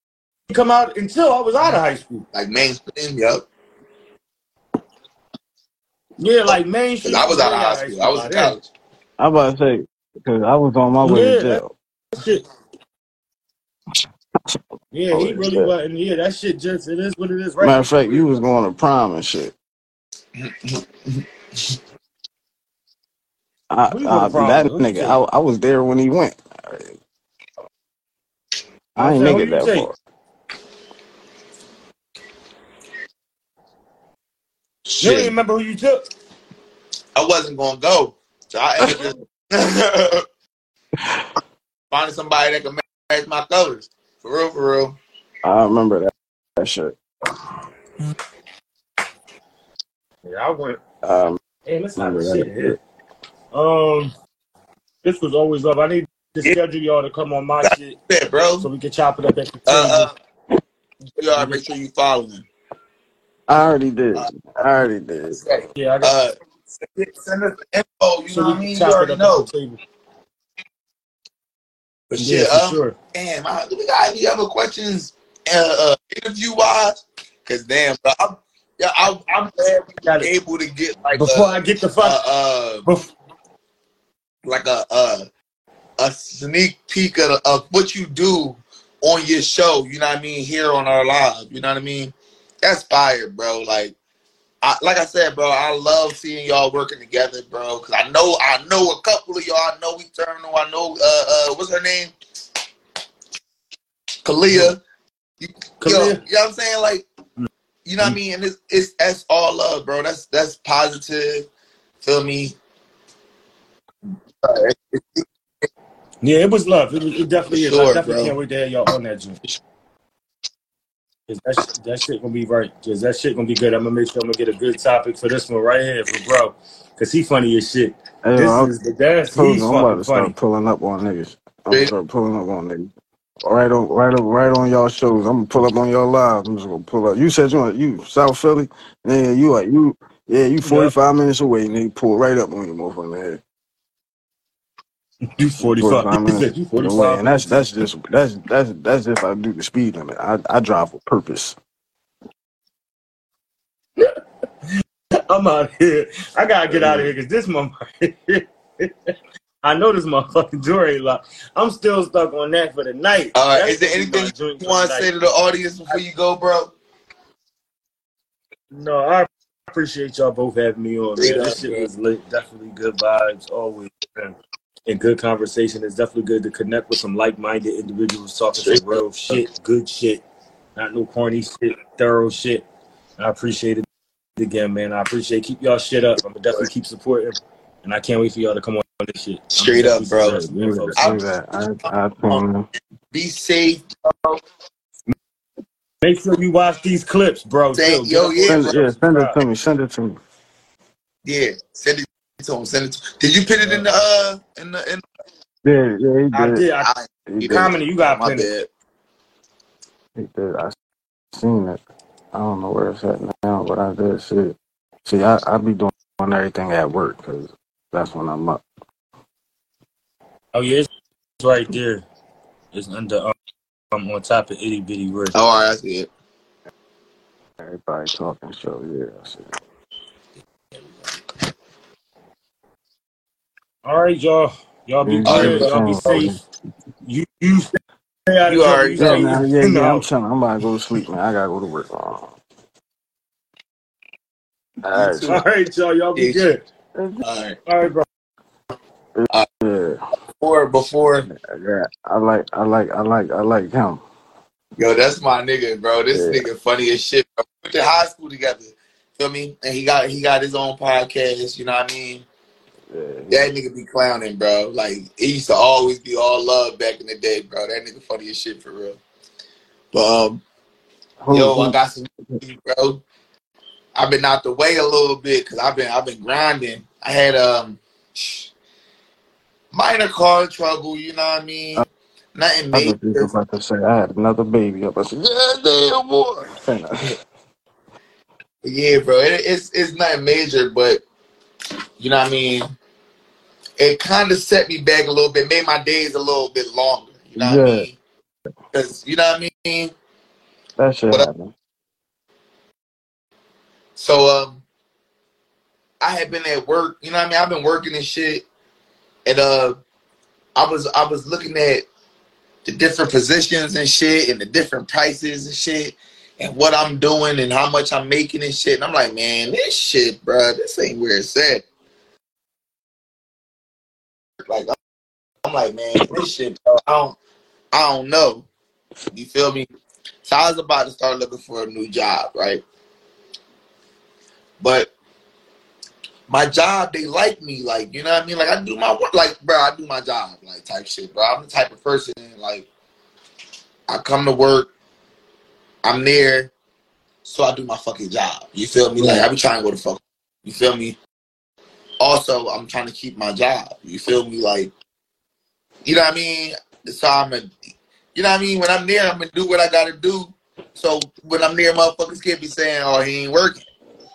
come out until I was out of high school. Like mainstream, yup. Yeah, like Because mainstream I was was out way of out high of school. I was by in then. college. I'm about to say because I was on my way to Yeah, jail. that shit. Yeah, Oh he really shit. wasn't. Yeah, that shit just, it is what it is right Matter of for fact, you was going to prom and shit. I, Who you going I to prom that with? Nigga, tell I, I was there when he went. I I'm ain't saying, make who it you that take? far. You don't even Shit, remember who you took? I wasn't gonna go, so I ended up just finding somebody that can match my colors. For real, for real. I remember that, that shit. Yeah, I went. Um, Hey, let's have remember that shit here. Um, this was always love. I need to Yeah, schedule y'all to come on my shit yeah, bro. so we can chop it up at the table. Uh, uh, you gotta make sure you following. I already did. Uh, I already did. okay. yeah, I got Uh, send send us the info. You so know we what I can mean? You chop it already up at know. table. But Yeah, shit, for um, sure. damn, I, do we got any other questions, uh, uh interview wise? Cause damn, bro, I'm, yeah, I'm, I'm glad we Got were it. able to get like Before a, I get the uh, fuck, uh, bef- like a, uh, a sneak peek of, of what you do on your show. You know what I mean? Here on our live. You know what I mean? That's fire, bro. Like, I, like I said, bro, I love seeing y'all working together, bro. Cause I know, I know a couple of y'all. I know Eternal. I know, uh, uh, what's her name? Kalia. You, yo, Kalia. you know what I'm saying? Like, you know what I Mm. mean? And it's, it's that's all love, bro. That's that's positive. Feel me? Yeah, it was love. It, was, it definitely is. I definitely bro. can't wait to have y'all on that joint. 'Cause That, sh- that shit gonna be right. Cause that shit gonna be good. I'm gonna make sure I'm gonna get a good topic for this one right here for bro. Cause he funny as shit. Hey, This I is the that's told he's I'm about fucking to start funny. pulling up on niggas. I'm gonna start pulling up on niggas. Right on, right on, right on y'all shows. I'm gonna pull up on y'all live. I'm just gonna pull up. You said you want you South Philly, yeah. You like you, yeah. You Yep. 45 minutes away, nigga. Pull right up on you, motherfucker. Head. You 45. 45 He minutes said you away, 45 and that's minutes. that's just that's that's that's if I do the speed limit. I I drive with purpose. I'm out here. I gotta get out of here because this motherfucker. I know this motherfucking door ain't locked. I'm still stuck on that for the night. All right. That's Is there gonna be my anything joint you for the want to night. say to the audience before you go, bro? No, I appreciate y'all both having me on, Straight man. up, This shit bro. was lit. Definitely good vibes, always. Man. And good conversation. It's definitely good to connect with some like-minded individuals talking Straight some real shit, good shit, not no corny shit, thorough shit. I appreciate it again, man. I appreciate keep y'all shit up. I'm gonna definitely keep supporting, and I can't wait for y'all to come on this shit. I'm Straight up, bro. supporting, man, Look folks. at I'm that. I I told be safe, bro. Make sure you watch these clips, bro. Say, yo, yeah, Send it, yeah, send it to me. Send it to me. Yeah, send it to him. Send it. To, did you put it in the uh in the in? Yeah, yeah, he I did. did. I, I, He you did. Comedy, you got my plenty. bad. He did. I seen it. I don't know where it's at now, but I did see it. See, I I be doing everything at work because that's when I'm up. Oh yeah, it's right there. It's under um, um on top of itty bitty word. Oh, all right, I see it. Everybody talking, so yeah, I see it. All right, y'all. Y'all be All right, good. bro. Y'all be safe. You you stay out of You trouble. already You Yeah, stay man. Yeah, in yeah. I'm house. chilling. I'm about to go to sleep, man. I gotta go to work. All You right, too. All right, y'all. Y'all be Peace. good. All right. All right, bro. All right. yeah. Before before Yeah, I like, I like, I like, I like him. yo, that's my nigga, bro. This Yeah, nigga funny as shit. Bro. We went to high school together. Feel me? And he got he got his own podcast. You know what I mean? Yeah. That nigga be clowning, bro. Like it used to always be all love back in the day, bro. That nigga funny as shit for real. But um, yo, I got some, bro. I've been out the way a little bit because I've been I've been grinding. I had um minor car trouble. You know what I mean? I, Nothing I major. was about to say I had another baby up. I said, yeah, damn boy. Yeah, bro. It, it's it's nothing major, but you know what I mean. It kind of set me back a little bit, made my days a little bit longer. You know what I mean? Because you know what I mean. that shit But uh, happened. so um, I had been at work. You know what I mean? I've been working and shit, and uh, I was I was looking at the different positions and shit, and the different prices and shit, and what I'm doing and how much I'm making and shit. And I'm like, man, this shit, bro, this ain't where it's at. Like I'm like, man, this shit, bro, I don't, I don't know. You feel me? So I was about to start looking for a new job, right? But my job, they like me, like you know what I mean. Like I do my work, like bro, I do my job, like type shit, bro. I'm the type of person, like I come to work, I'm there, so I do my fucking job. You feel me? Like I be trying to go to fuck. You feel me? Also, I'm trying to keep my job. You feel me? Like, you know what I mean? So I'm a, you know what I mean? When I'm there, I'm gonna do what I gotta do. So when I'm there, motherfuckers can't be saying, "Oh, he ain't working,"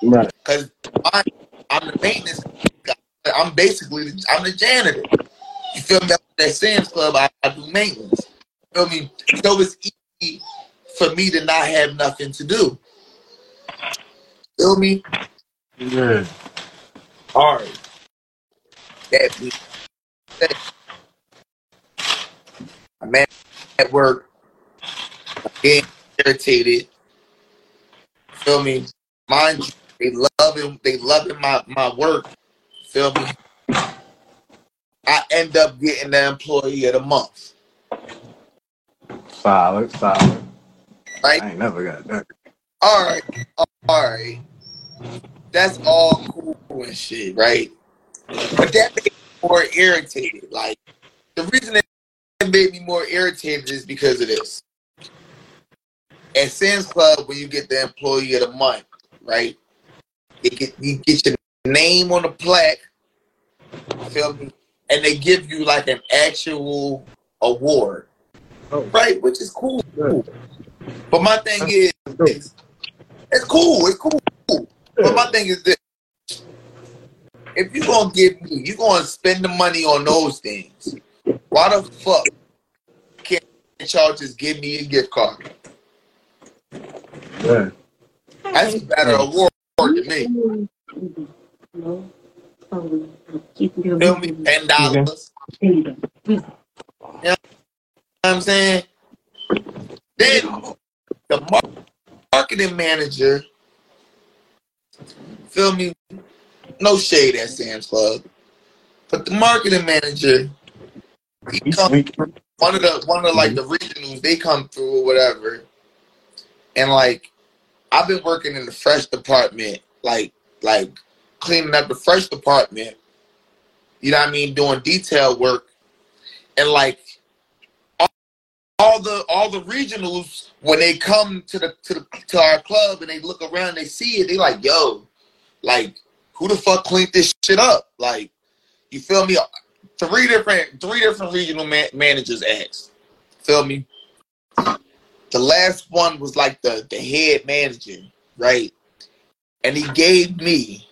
Right. because I'm, I'm the maintenance. guy. I'm basically the, I'm the janitor. You feel me? At Sam's Club, I, I do maintenance. You feel me? So it's easy for me to not have nothing to do. Feel me? Yeah. All right. That being said, I'm at at work, I'm getting irritated. Feel me? Mind you, they loving they loving my, my work. Feel me? I end up getting the employee of the month. Solid, solid. Right? I ain't never got that. All right, all right. That's all cool and shit, right? But that made me more irritated. Like the reason that made me more irritated is because of this. At Sam's Club, when you get the employee of the month, right? You get you get your name on the plaque, feel me? And they give you like an actual award, Oh. right? Which is cool. Good. But my thing is, is it's cool. It's cool. But my thing is this: if you're gonna give me, you're gonna spend the money on those things. Why the fuck can't y'all just give me a gift card? Yeah. That's a better award to me. Feel me? Ten dollars. You know what I'm saying? Then the marketing manager, feel me? No shade at Sam's Club, but the marketing manager, he comes one of the one of like mm-hmm. the regionals they come through or whatever, and like I've been working in the fresh department, like like cleaning up the fresh department. You know what I mean? Doing detail work, and like all, all the all the regionals when they come to the to the to our club and they look around, they see it, they like, yo, like who the fuck cleaned this shit up? Like, you feel me? Three different three different regional man- managers asked. Feel me? The last one was like the the head manager, right? And he gave me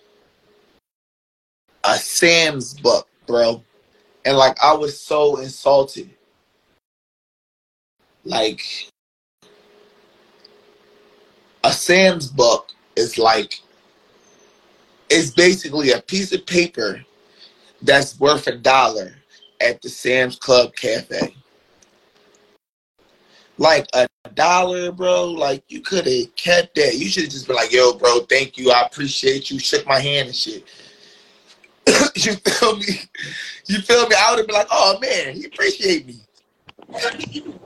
a Sam's buck, bro. And like I was so insulted. Like a Sam's buck is like it's basically a piece of paper that's worth a dollar at the Sam's Club Cafe. Like a dollar, bro. Like you could have kept that. You should have just been like, yo, bro, thank you. I appreciate you. Shook my hand and shit. you feel me? You feel me? I would have been like, oh man, he appreciate me.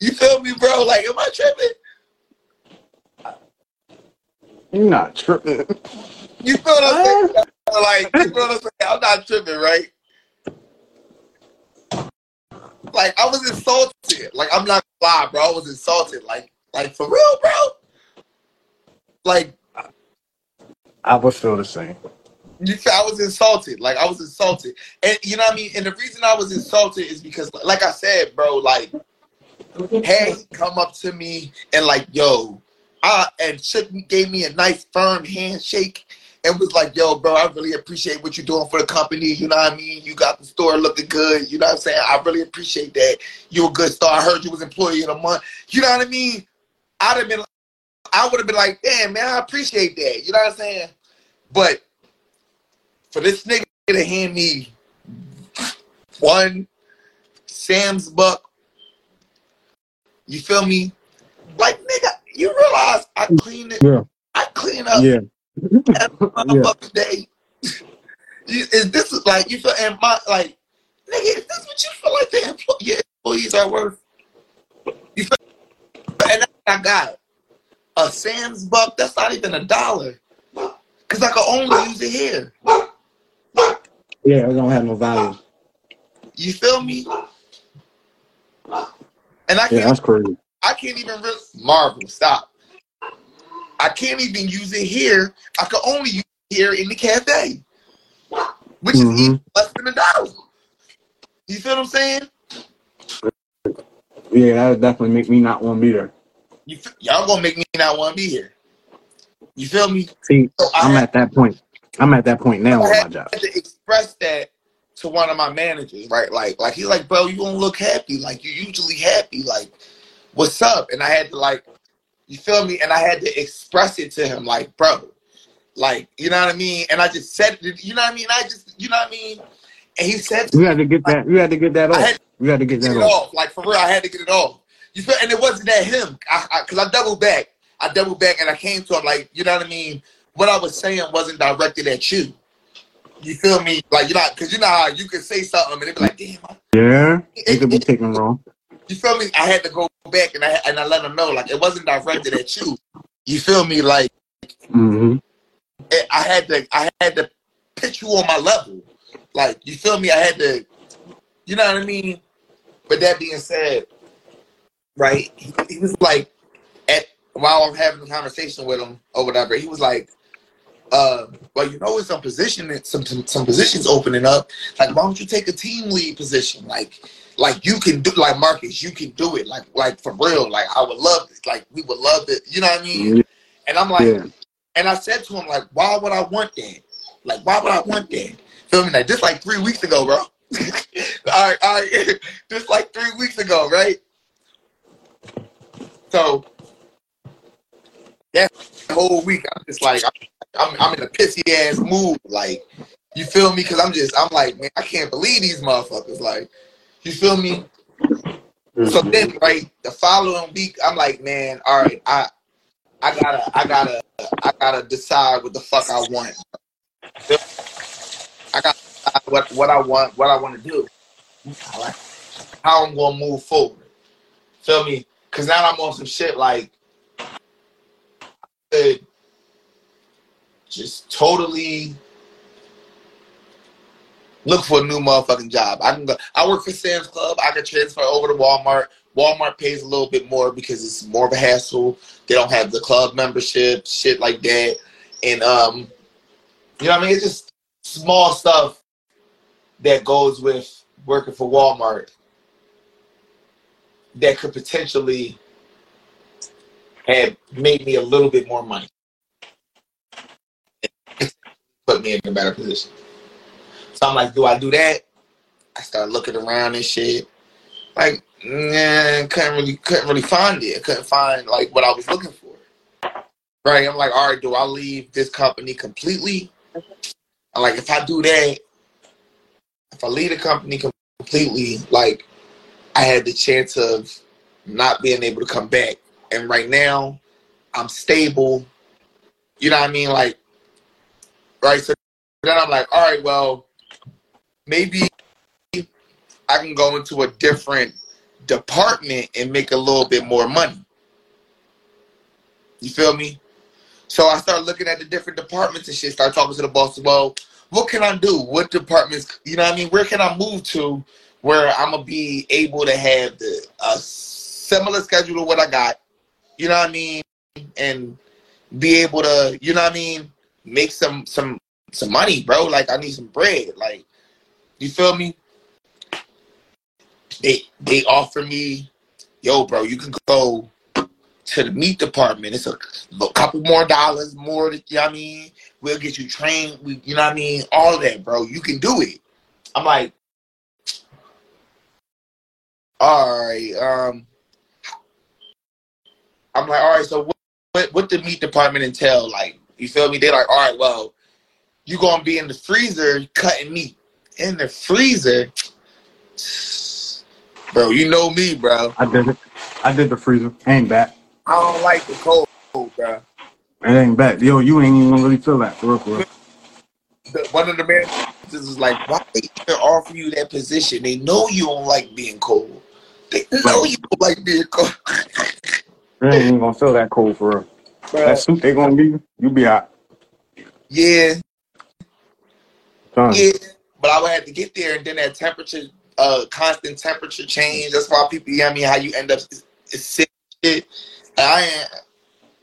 You feel me, bro? Like, am I tripping? You're not tripping. You feel what I'm saying? Like, you feel what I'm saying? I'm not tripping, right? Like, I was insulted. Like, I'm not gonna lie, bro. I was insulted. Like, like for real, bro. Like, I would feel the same. you feel, I was insulted. Like, I was insulted, and you know what I mean. And the reason I was insulted is because, like I said, bro, like, had he come up to me and like, yo, uh, and shook gave me a nice firm handshake and was like, yo, bro, I really appreciate what you're doing for the company. You know what I mean? You got the store looking good. You know what I'm saying? I really appreciate that. You a good star. I heard you was employee of the month. You know what I mean? I'd have been, I would have been like, damn, man, I appreciate that. You know what I'm saying? But for this nigga to hand me one Sam's buck, you feel me? Like, nigga, you realize I clean it. Yeah. I clean up Yeah. every Yeah. day. Is this like you feel and my like nigga? Is this what you feel like the employ- your employees are worth? You feel? And that's what I got a Sam's buck. That's not even a dollar, cause I can only use it here. Yeah, it don't have no value. You feel me? And I Yeah, can't. that's crazy. I can't even re- Marvel. Stop. I can't even use it here. I can only use it here in the cafe, which is Mhm. even less than a dollar. You feel what I'm saying? Yeah, that would definitely make me not want to be there. You f- y'all gonna make me not want to be here. You feel me? See, So I'm at that point. I'm at that point now I with had my job. to express that to one of my managers, right? Like, like he's like, bro, you don't look happy. Like you're usually happy. Like, what's up? And I had to like, you feel me? And I had to express it to him, like, bro, like, you know what I mean? And I just said, you know what I mean? I just, you know what I mean? And he said, You had to get that. You had to get that off. You had to get that it off. off. Like for real, I had to get it off. You feel? And it wasn't at him, I, I, cause I doubled back. I doubled back and I came to him like, you know what I mean? What I was saying wasn't directed at you. You feel me? Like you know, cause you know how you can say something and they be like, damn. I- Yeah, it It, could be taken wrong. You feel me? I had to go back and I and I let him know like it wasn't directed at you. You feel me? Like hmm it, I had to I had to pitch you on my level. Like you feel me? I had to, you know what I mean? But that being said, right? He, he was like, at while I'm having a conversation with him or whatever, he was like, uh, well, you know, with some position, some some positions opening up. Like, why don't you take a team lead position? Like, like you can do, like Marcus, you can do it. Like, like for real. Like, I would love it. Like, we would love it. You know what I mean? Mm-hmm. And I'm like, Yeah, and I said to him, like, why would I want that? Like, why would I want that? Feel me? Like, just like three weeks ago, bro. all right, all right. just like three weeks ago, right? So that whole week, I'm just like, I'm, I'm in a pissy ass mood. Like, you feel me? Because I'm just, I'm like, man, I can't believe these motherfuckers. Like, you feel me? So then, right, the following week, I'm like, man, all right, I, I gotta, I gotta, I gotta decide what the fuck I want. I gotta what what I want, what I want to do, how I'm gonna move forward. Feel me? Cause now I'm on some shit like, just totally look for a new motherfucking job. I can go. I work for Sam's Club. I can transfer over to Walmart. Walmart pays a little bit more because it's more of a hassle. They don't have the club membership, shit like that, and um, you know what I mean. It's just small stuff that goes with working for Walmart that could potentially have made me a little bit more money, put me in a better position. So I'm like, do I do that? I start looking around and shit. Like, nah, couldn't really couldn't really find it. I couldn't find like what I was looking for. Right. I'm like, all right, do I leave this company completely? I'm like, if I do that, if I leave the company completely, like I had the chance of not being able to come back. And right now, I'm stable. You know what I mean? Like, right. So then I'm like, all right, well, maybe I can go into a different department and make a little bit more money. You feel me? So I start looking at the different departments and shit. Start talking to the boss. Well, what can I do? What departments? You know what I mean? Where can I move to where I'm gonna be able to have the a similar schedule to what I got? You know what I mean? And be able to, you know what I mean? Make some some some money, bro. Like I need some bread. Like you feel me? They they offer me, yo, bro, you can go to the meat department. It's a, a couple more dollars more. You know what I mean? We'll get you trained. We, you know what I mean? All that, bro. You can do it. I'm like, all right. Um, I'm like, all right. So what? What, what the meat department entail? Like, you feel me? They're like, all right. Well, you gonna be in the freezer cutting meat in the freezer, bro. You know me, bro. I did it. I did the freezer. Ain't back. I don't like the cold, bro. It ain't back. Yo, you ain't even gonna really feel that. For real, for real. one of the managers is like, why they even offer you that position? They know you don't like being cold. They know you don't like being cold. You ain't even gonna feel that cold for real. Bruh. That suit they gonna give you, you be hot. Yeah, Son. yeah. But I would have to get there, and then that temperature, uh, constant temperature change. That's why people, you know what I mean, how you end up sick. Shit. I ain't,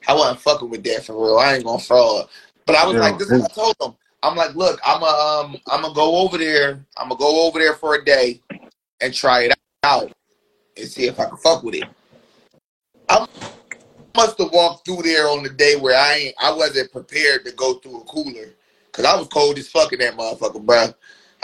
I wasn't fucking with that for real. I ain't gonna fraud. But I was Yeah, like, this is what I told them. I'm like, look, I'm a, um, I'm gonna go over there. I'm gonna go over there for a day and try it out and see if I can fuck with it. I must have walked through there on the day where I ain't, I wasn't prepared to go through a cooler because I was cold as fuck in that motherfucker, bro.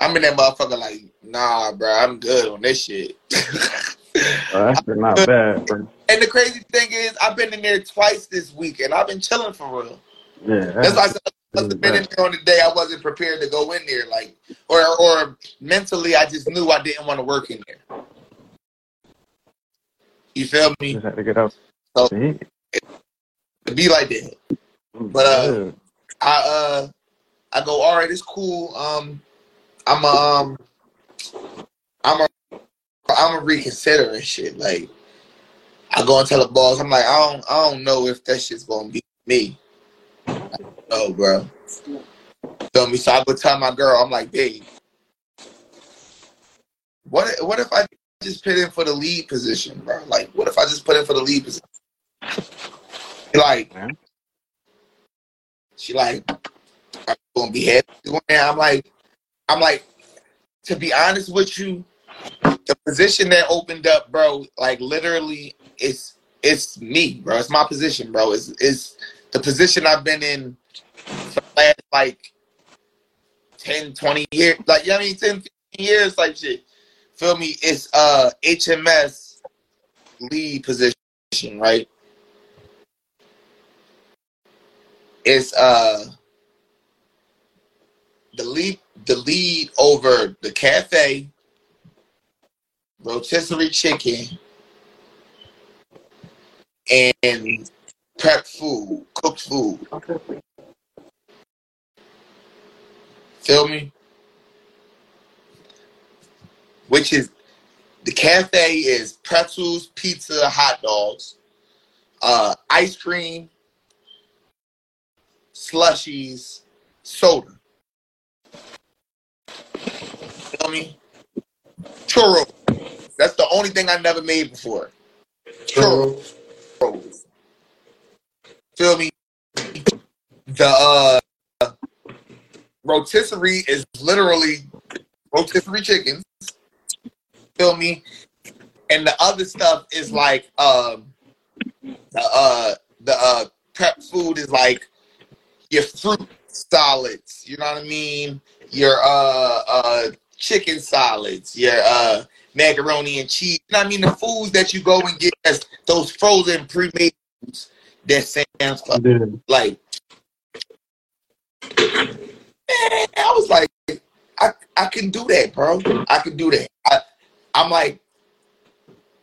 I'm in that motherfucker like, nah, bro, I'm good on this shit. That's not bad, bro. and the crazy thing is, I've been in there twice this week, and I've been chilling for real. Yeah, That's why I said I must have been in there on the day I wasn't prepared to go in there, like, or or mentally, I just knew I didn't want to work in there. You feel me? just had to get up. So- See? To be like that. But, uh, Yeah. I uh I go, all right, it's cool. Um I'm a, um I'm a I'm a reconsidering shit. Like I go and tell the boss, I'm like, I don't I don't know if that shit's gonna be me. No, bro. Feel me? So I go tell my girl, I'm like, babe, what if, what if I just put in for the lead position, bro? Like, what if I just put in for the lead position? Like, she like, I'm gonna be happy doing that. I'm like, I'm like, to be honest with you, the position that opened up, bro, like literally, it's it's me, bro. It's my position, bro. It's it's the position I've been in for last like 10, 20 years. Like, you know I mean? 10, 15 years, like shit. Feel me? It's uh HMS lead position, right? It's uh the lead the lead over the cafe, rotisserie chicken, and prep food, cooked food. Feel me? Which is the cafe is pretzels, pizza, hot dogs, uh, ice cream, slushies, soda. Feel me? Churros. That's the only thing I never made before. Churros. Feel me? The uh, rotisserie is literally rotisserie chickens. Feel me? And the other stuff is like um the uh the uh prep food is like your fruit solids, you know what I mean? Your uh uh chicken solids, your uh macaroni and cheese. What I mean? The foods that you go and get as those frozen pre-made foods that Yeah. like man, I was like, I I can do that, bro. I can do that. I, I'm like,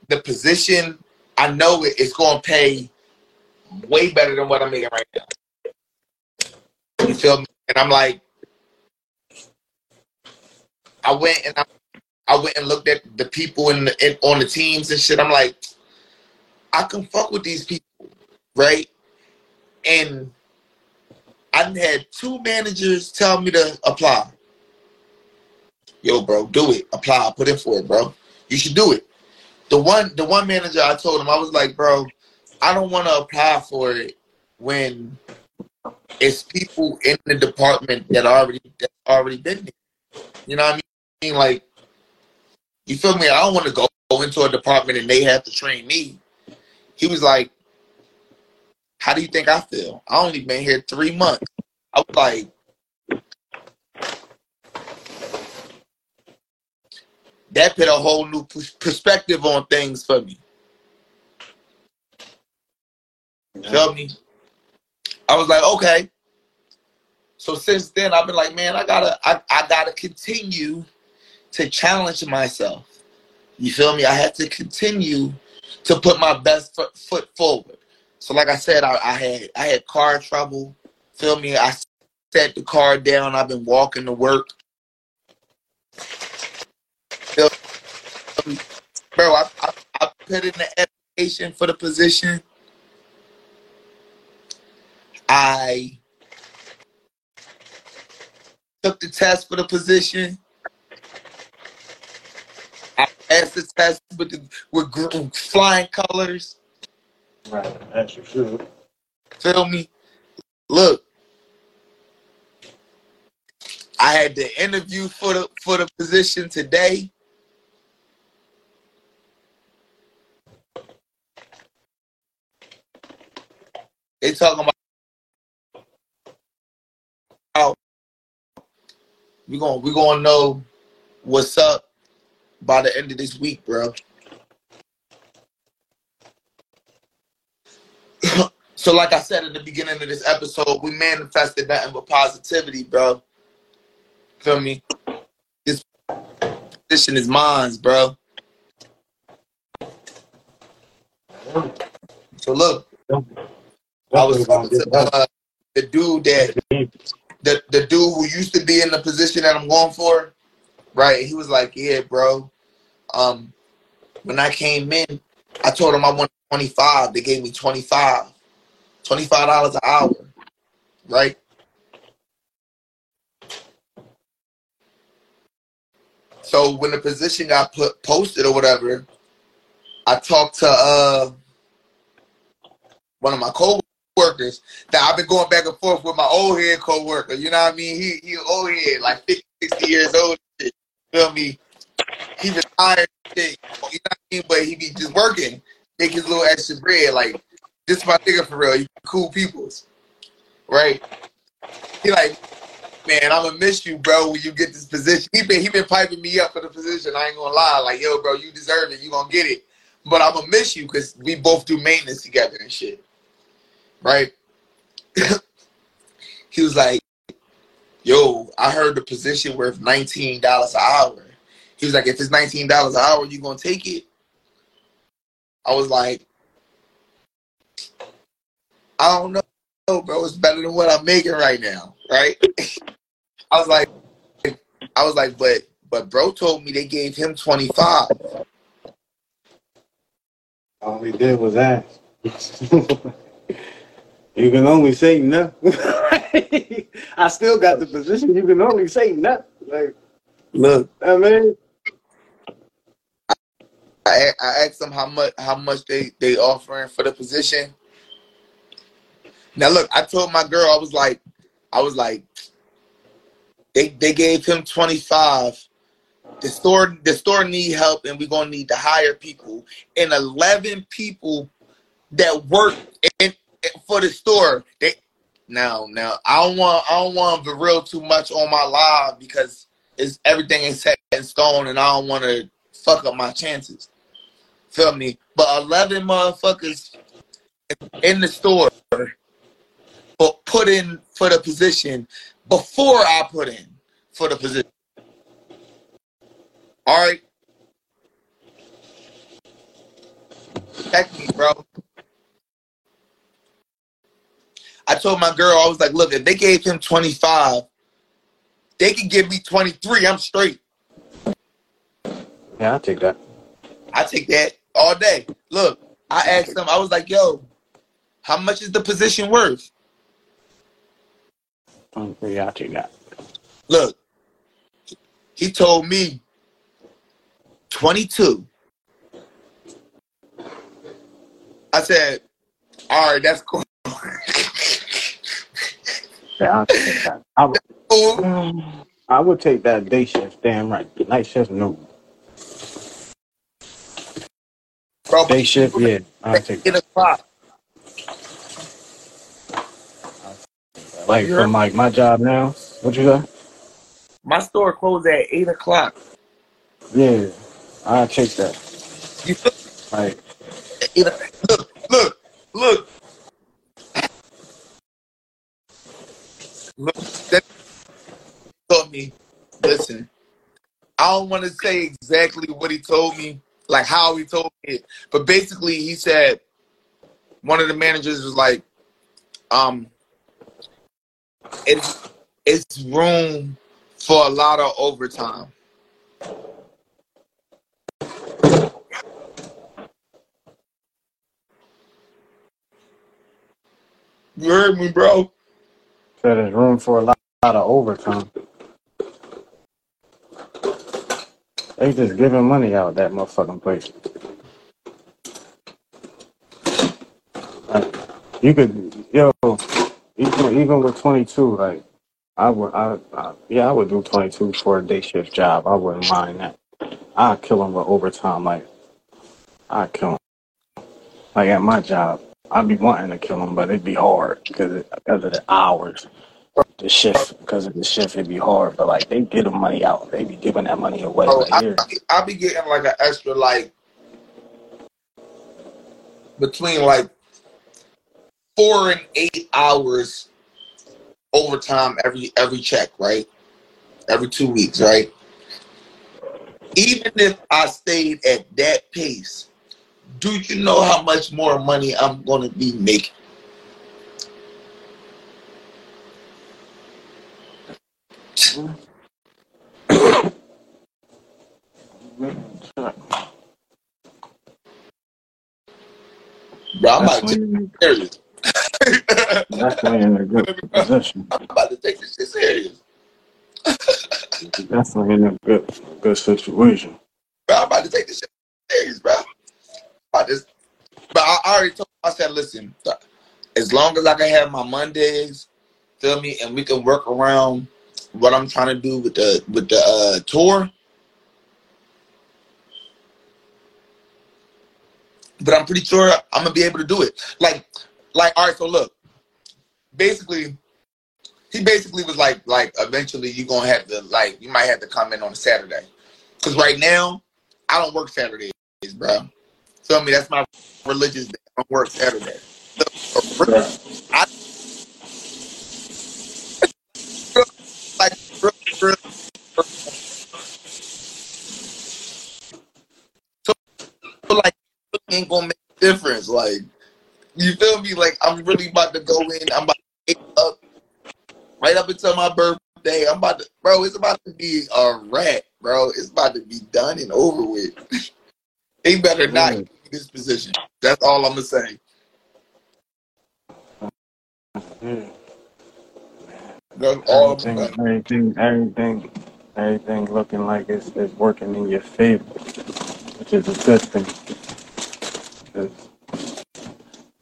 the position. I know it, it's gonna pay way better than what I'm making right now. You feel me? And I'm like, I went and I, I went and looked at the people in, the, in on the teams and shit. I'm like, I can fuck with these people, right? And I had two managers tell me to apply. Yo, bro, do it. Apply. Put in for it, bro. You should do it. The one, the one manager, I told him, I was like, bro, I don't want to apply for it when it's people in the department that already that already been there. You know what I mean? Like, you feel me? I don't want to go, into a department and they have to train me. He was like, how do you think I feel? I only been here three months. I was like, that put a whole new perspective on things for me. Feel me? I was like, okay. So since then, I've been like, man, I gotta, I, I gotta continue to challenge myself. You feel me? I had to continue to put my best foot, foot forward. So, like I said, I, I had, I had car trouble. Feel me? I set the car down. I've been walking to work. Feel me? Bro, I, I, put in the application for the position. I took the test for the position. The test with the, with gr- flying colors. Right, that's for sure. Feel me? Look, I had the interview for the for the position today. They talking about we gonna we gonna know what's up by the end of this week, bro. so, like I said at the beginning of this episode, we manifested nothing but positivity, bro. Feel me? This position is mine, bro. So look, I was talking to uh, the dude that the the dude who used to be in the position that I'm going for, right? He was like, "Yeah, bro. Um, when I came in, I told him I wanted 25. They gave me 25, 25 dollars an hour, right? So when the position got put posted or whatever, I talked to uh one of my co-workers that I've been going back and forth with my old head co-worker. You know what I mean? He he old head, like 50, 60 years old. Feel me? He retired. shit, You know what I mean? But he be just working, make his little extra bread. Like this my nigga for real. You cool peoples, right? He like, man, I'm gonna miss you, bro. When you get this position, he been he been piping me up for the position. I ain't gonna lie. Like, yo, bro, you deserve it. You gonna get it. But I'm gonna miss you because we both do maintenance together and shit, right? he was like, yo, I heard the position worth nineteen dollars an hour. He was like, if it's nineteen dollars an hour, you gonna take it? I was like, I don't know, bro. It's better than what I'm making right now, right? I was like, I was like, but but bro told me they gave him 25. All he did was ask. you can only say no. I still got the position. You can only say no. Like, Look, I mean, I I asked them how much how much they they offering for the position. Now look, I told my girl I was like, I was like, they they gave him 25. The store the store need help and we're gonna need to hire people. And 11 people that work in, for the store. They now now I don't want I don't want to reveal too much on my live because it's everything is set in stone and I don't want to fuck up my chances. Feel me? But 11 motherfuckers in the store but put in for the position before I put in for the position. All right. Check me, bro. I told my girl, I was like, look, if they gave him 25, they could give me 23. I'm straight. yeah, I'll take that. I take that all day. Look, I asked them, I was like, yo, how much is the position worth? 23, I'll take that. Look, he told me 22. I said, all right, that's cool. Yeah, I'll take that. I would, Cool. I would take that day shift. Damn right. Night shift, no. Bro, Day shift, yeah. I'll take eight that. o'clock. Like You heard? from like my job now. What you say? My store closed at eight o'clock. Yeah, I'll take that. You Like, eight o'clock. Look, look, look. that taught me. Listen, I don't want to say exactly what he told me, like how he told me it, but basically he said one of the managers was like, um, it's it's room for a lot of overtime. You heard me, bro. So there's room for a lot, lot of overtime. They just giving money out that motherfucking place. Like, you could, yo, even even with 22, like I would, I, I yeah, I would do 22 for a day shift job. I wouldn't mind that. I'd kill them with overtime. Like I'd kill them. Like at my job, I'd be wanting to kill them, but it'd be hard because because of the hours, the shift. Because of the shift, it'd be hard. But like they get the money out, they be giving that money away. Oh, Like I, here, I be getting like an extra like between like four and eight hours overtime every every check, right? Every two weeks, right? Even if I stayed at that pace, do you know how much more money I'm gonna be making? Bro, I'm that's about to take this serious. that's when you're in a good position. I'm about to take this shit serious. Definitely in a good good situation. Bro, I'm about to take this shit serious, bro. This, but I I already told. I said, listen, as long as I can have my Mondays, feel me, and we can work around what I'm trying to do with the with the uh, tour. But I'm pretty sure I'm gonna be able to do it. Like, like, all right. So look, basically, he basically was like, like, eventually you're gonna have to, like, you might have to come in on a Saturday, because right now I don't work Saturdays, bro. Feel me? That's my religious day. Work Saturday. Right. I like so, like ain't gonna make a difference. Like you feel me? Like I'm really about to go in. I'm about to up right up until my birthday. I'm about to, bro. It's about to be a rat, bro. It's about to be done and over with. they better not Yeah. This position. That's all I'm gonna say. Yeah. That's all I'm Everything, gonna say. everything, everything, everything looking like it's, it's working in your favor, which is a good thing. 'Cause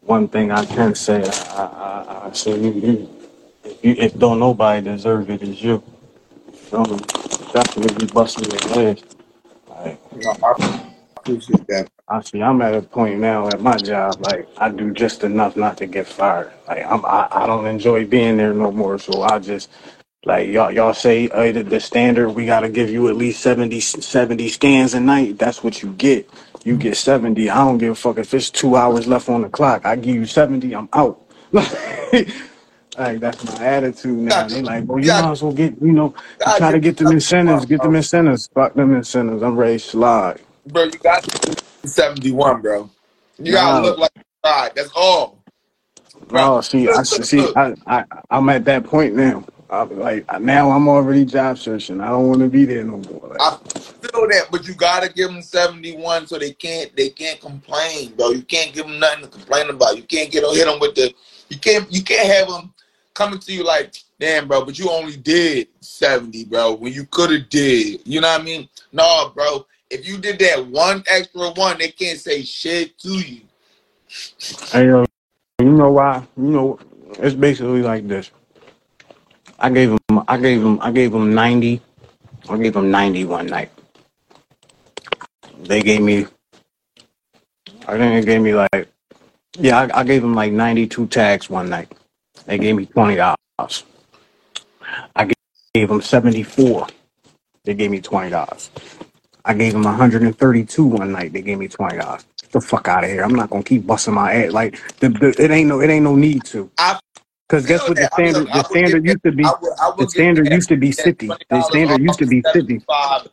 one thing I can say, I, I, I say you, you, if you, if don't nobody deserve it, it's you. Feel me? Definitely be busting your ass. Like, No, I appreciate that. I see, I'm at a point now at my job, like I do just enough not to get fired. Like I'm, I, I don't enjoy being there no more, so I just like y'all, y'all say uh, the, the standard we got to give you at least 70, 70 scans a night. That's what you get. You get seventy. I don't give a fuck if it's two hours left on the clock. I give you seventy. I'm out. like that's my attitude now. They like, well, you might as well get, you know, try to get them incentives, get them incentives, fuck them incentives. I'm ready to slide. Bro, you got to give 71, bro. You gotta look like ride. That's all, bro. No, see, I see. I, I, I'm at that point now. I'm like now, I'm already job searching. I don't want to be there no more. Like, I feel that, but you gotta give them 71 so they can't they can't complain, bro. You can't give them nothing to complain about. You can't get them hit them with the. You can't you can't have them coming to you like, damn, bro, but you only did 70, bro, when you could have did. You know what I mean? No, bro. If you did that one extra one, they can't say shit to you. hey, yo, you know why? You know, it's basically like this. I gave him, I gave him, I gave him 90. I gave him 90 one night. They gave me, I think they gave me like, yeah, I, I gave him like 92 tags one night. They gave me twenty dollars. I gave, gave him 74. They gave me twenty dollars. I gave him 132 one night. They gave me twenty dollars. Get the fuck out of here! I'm not gonna keep busting my ass. Like the, the, it ain't no it ain't no need to. I Cause guess feel what the that. I mean, standard I the would give standard that. used to be I would I the would give standard that used to be that fifty. twenty The dollars standard used off to be fifty. 75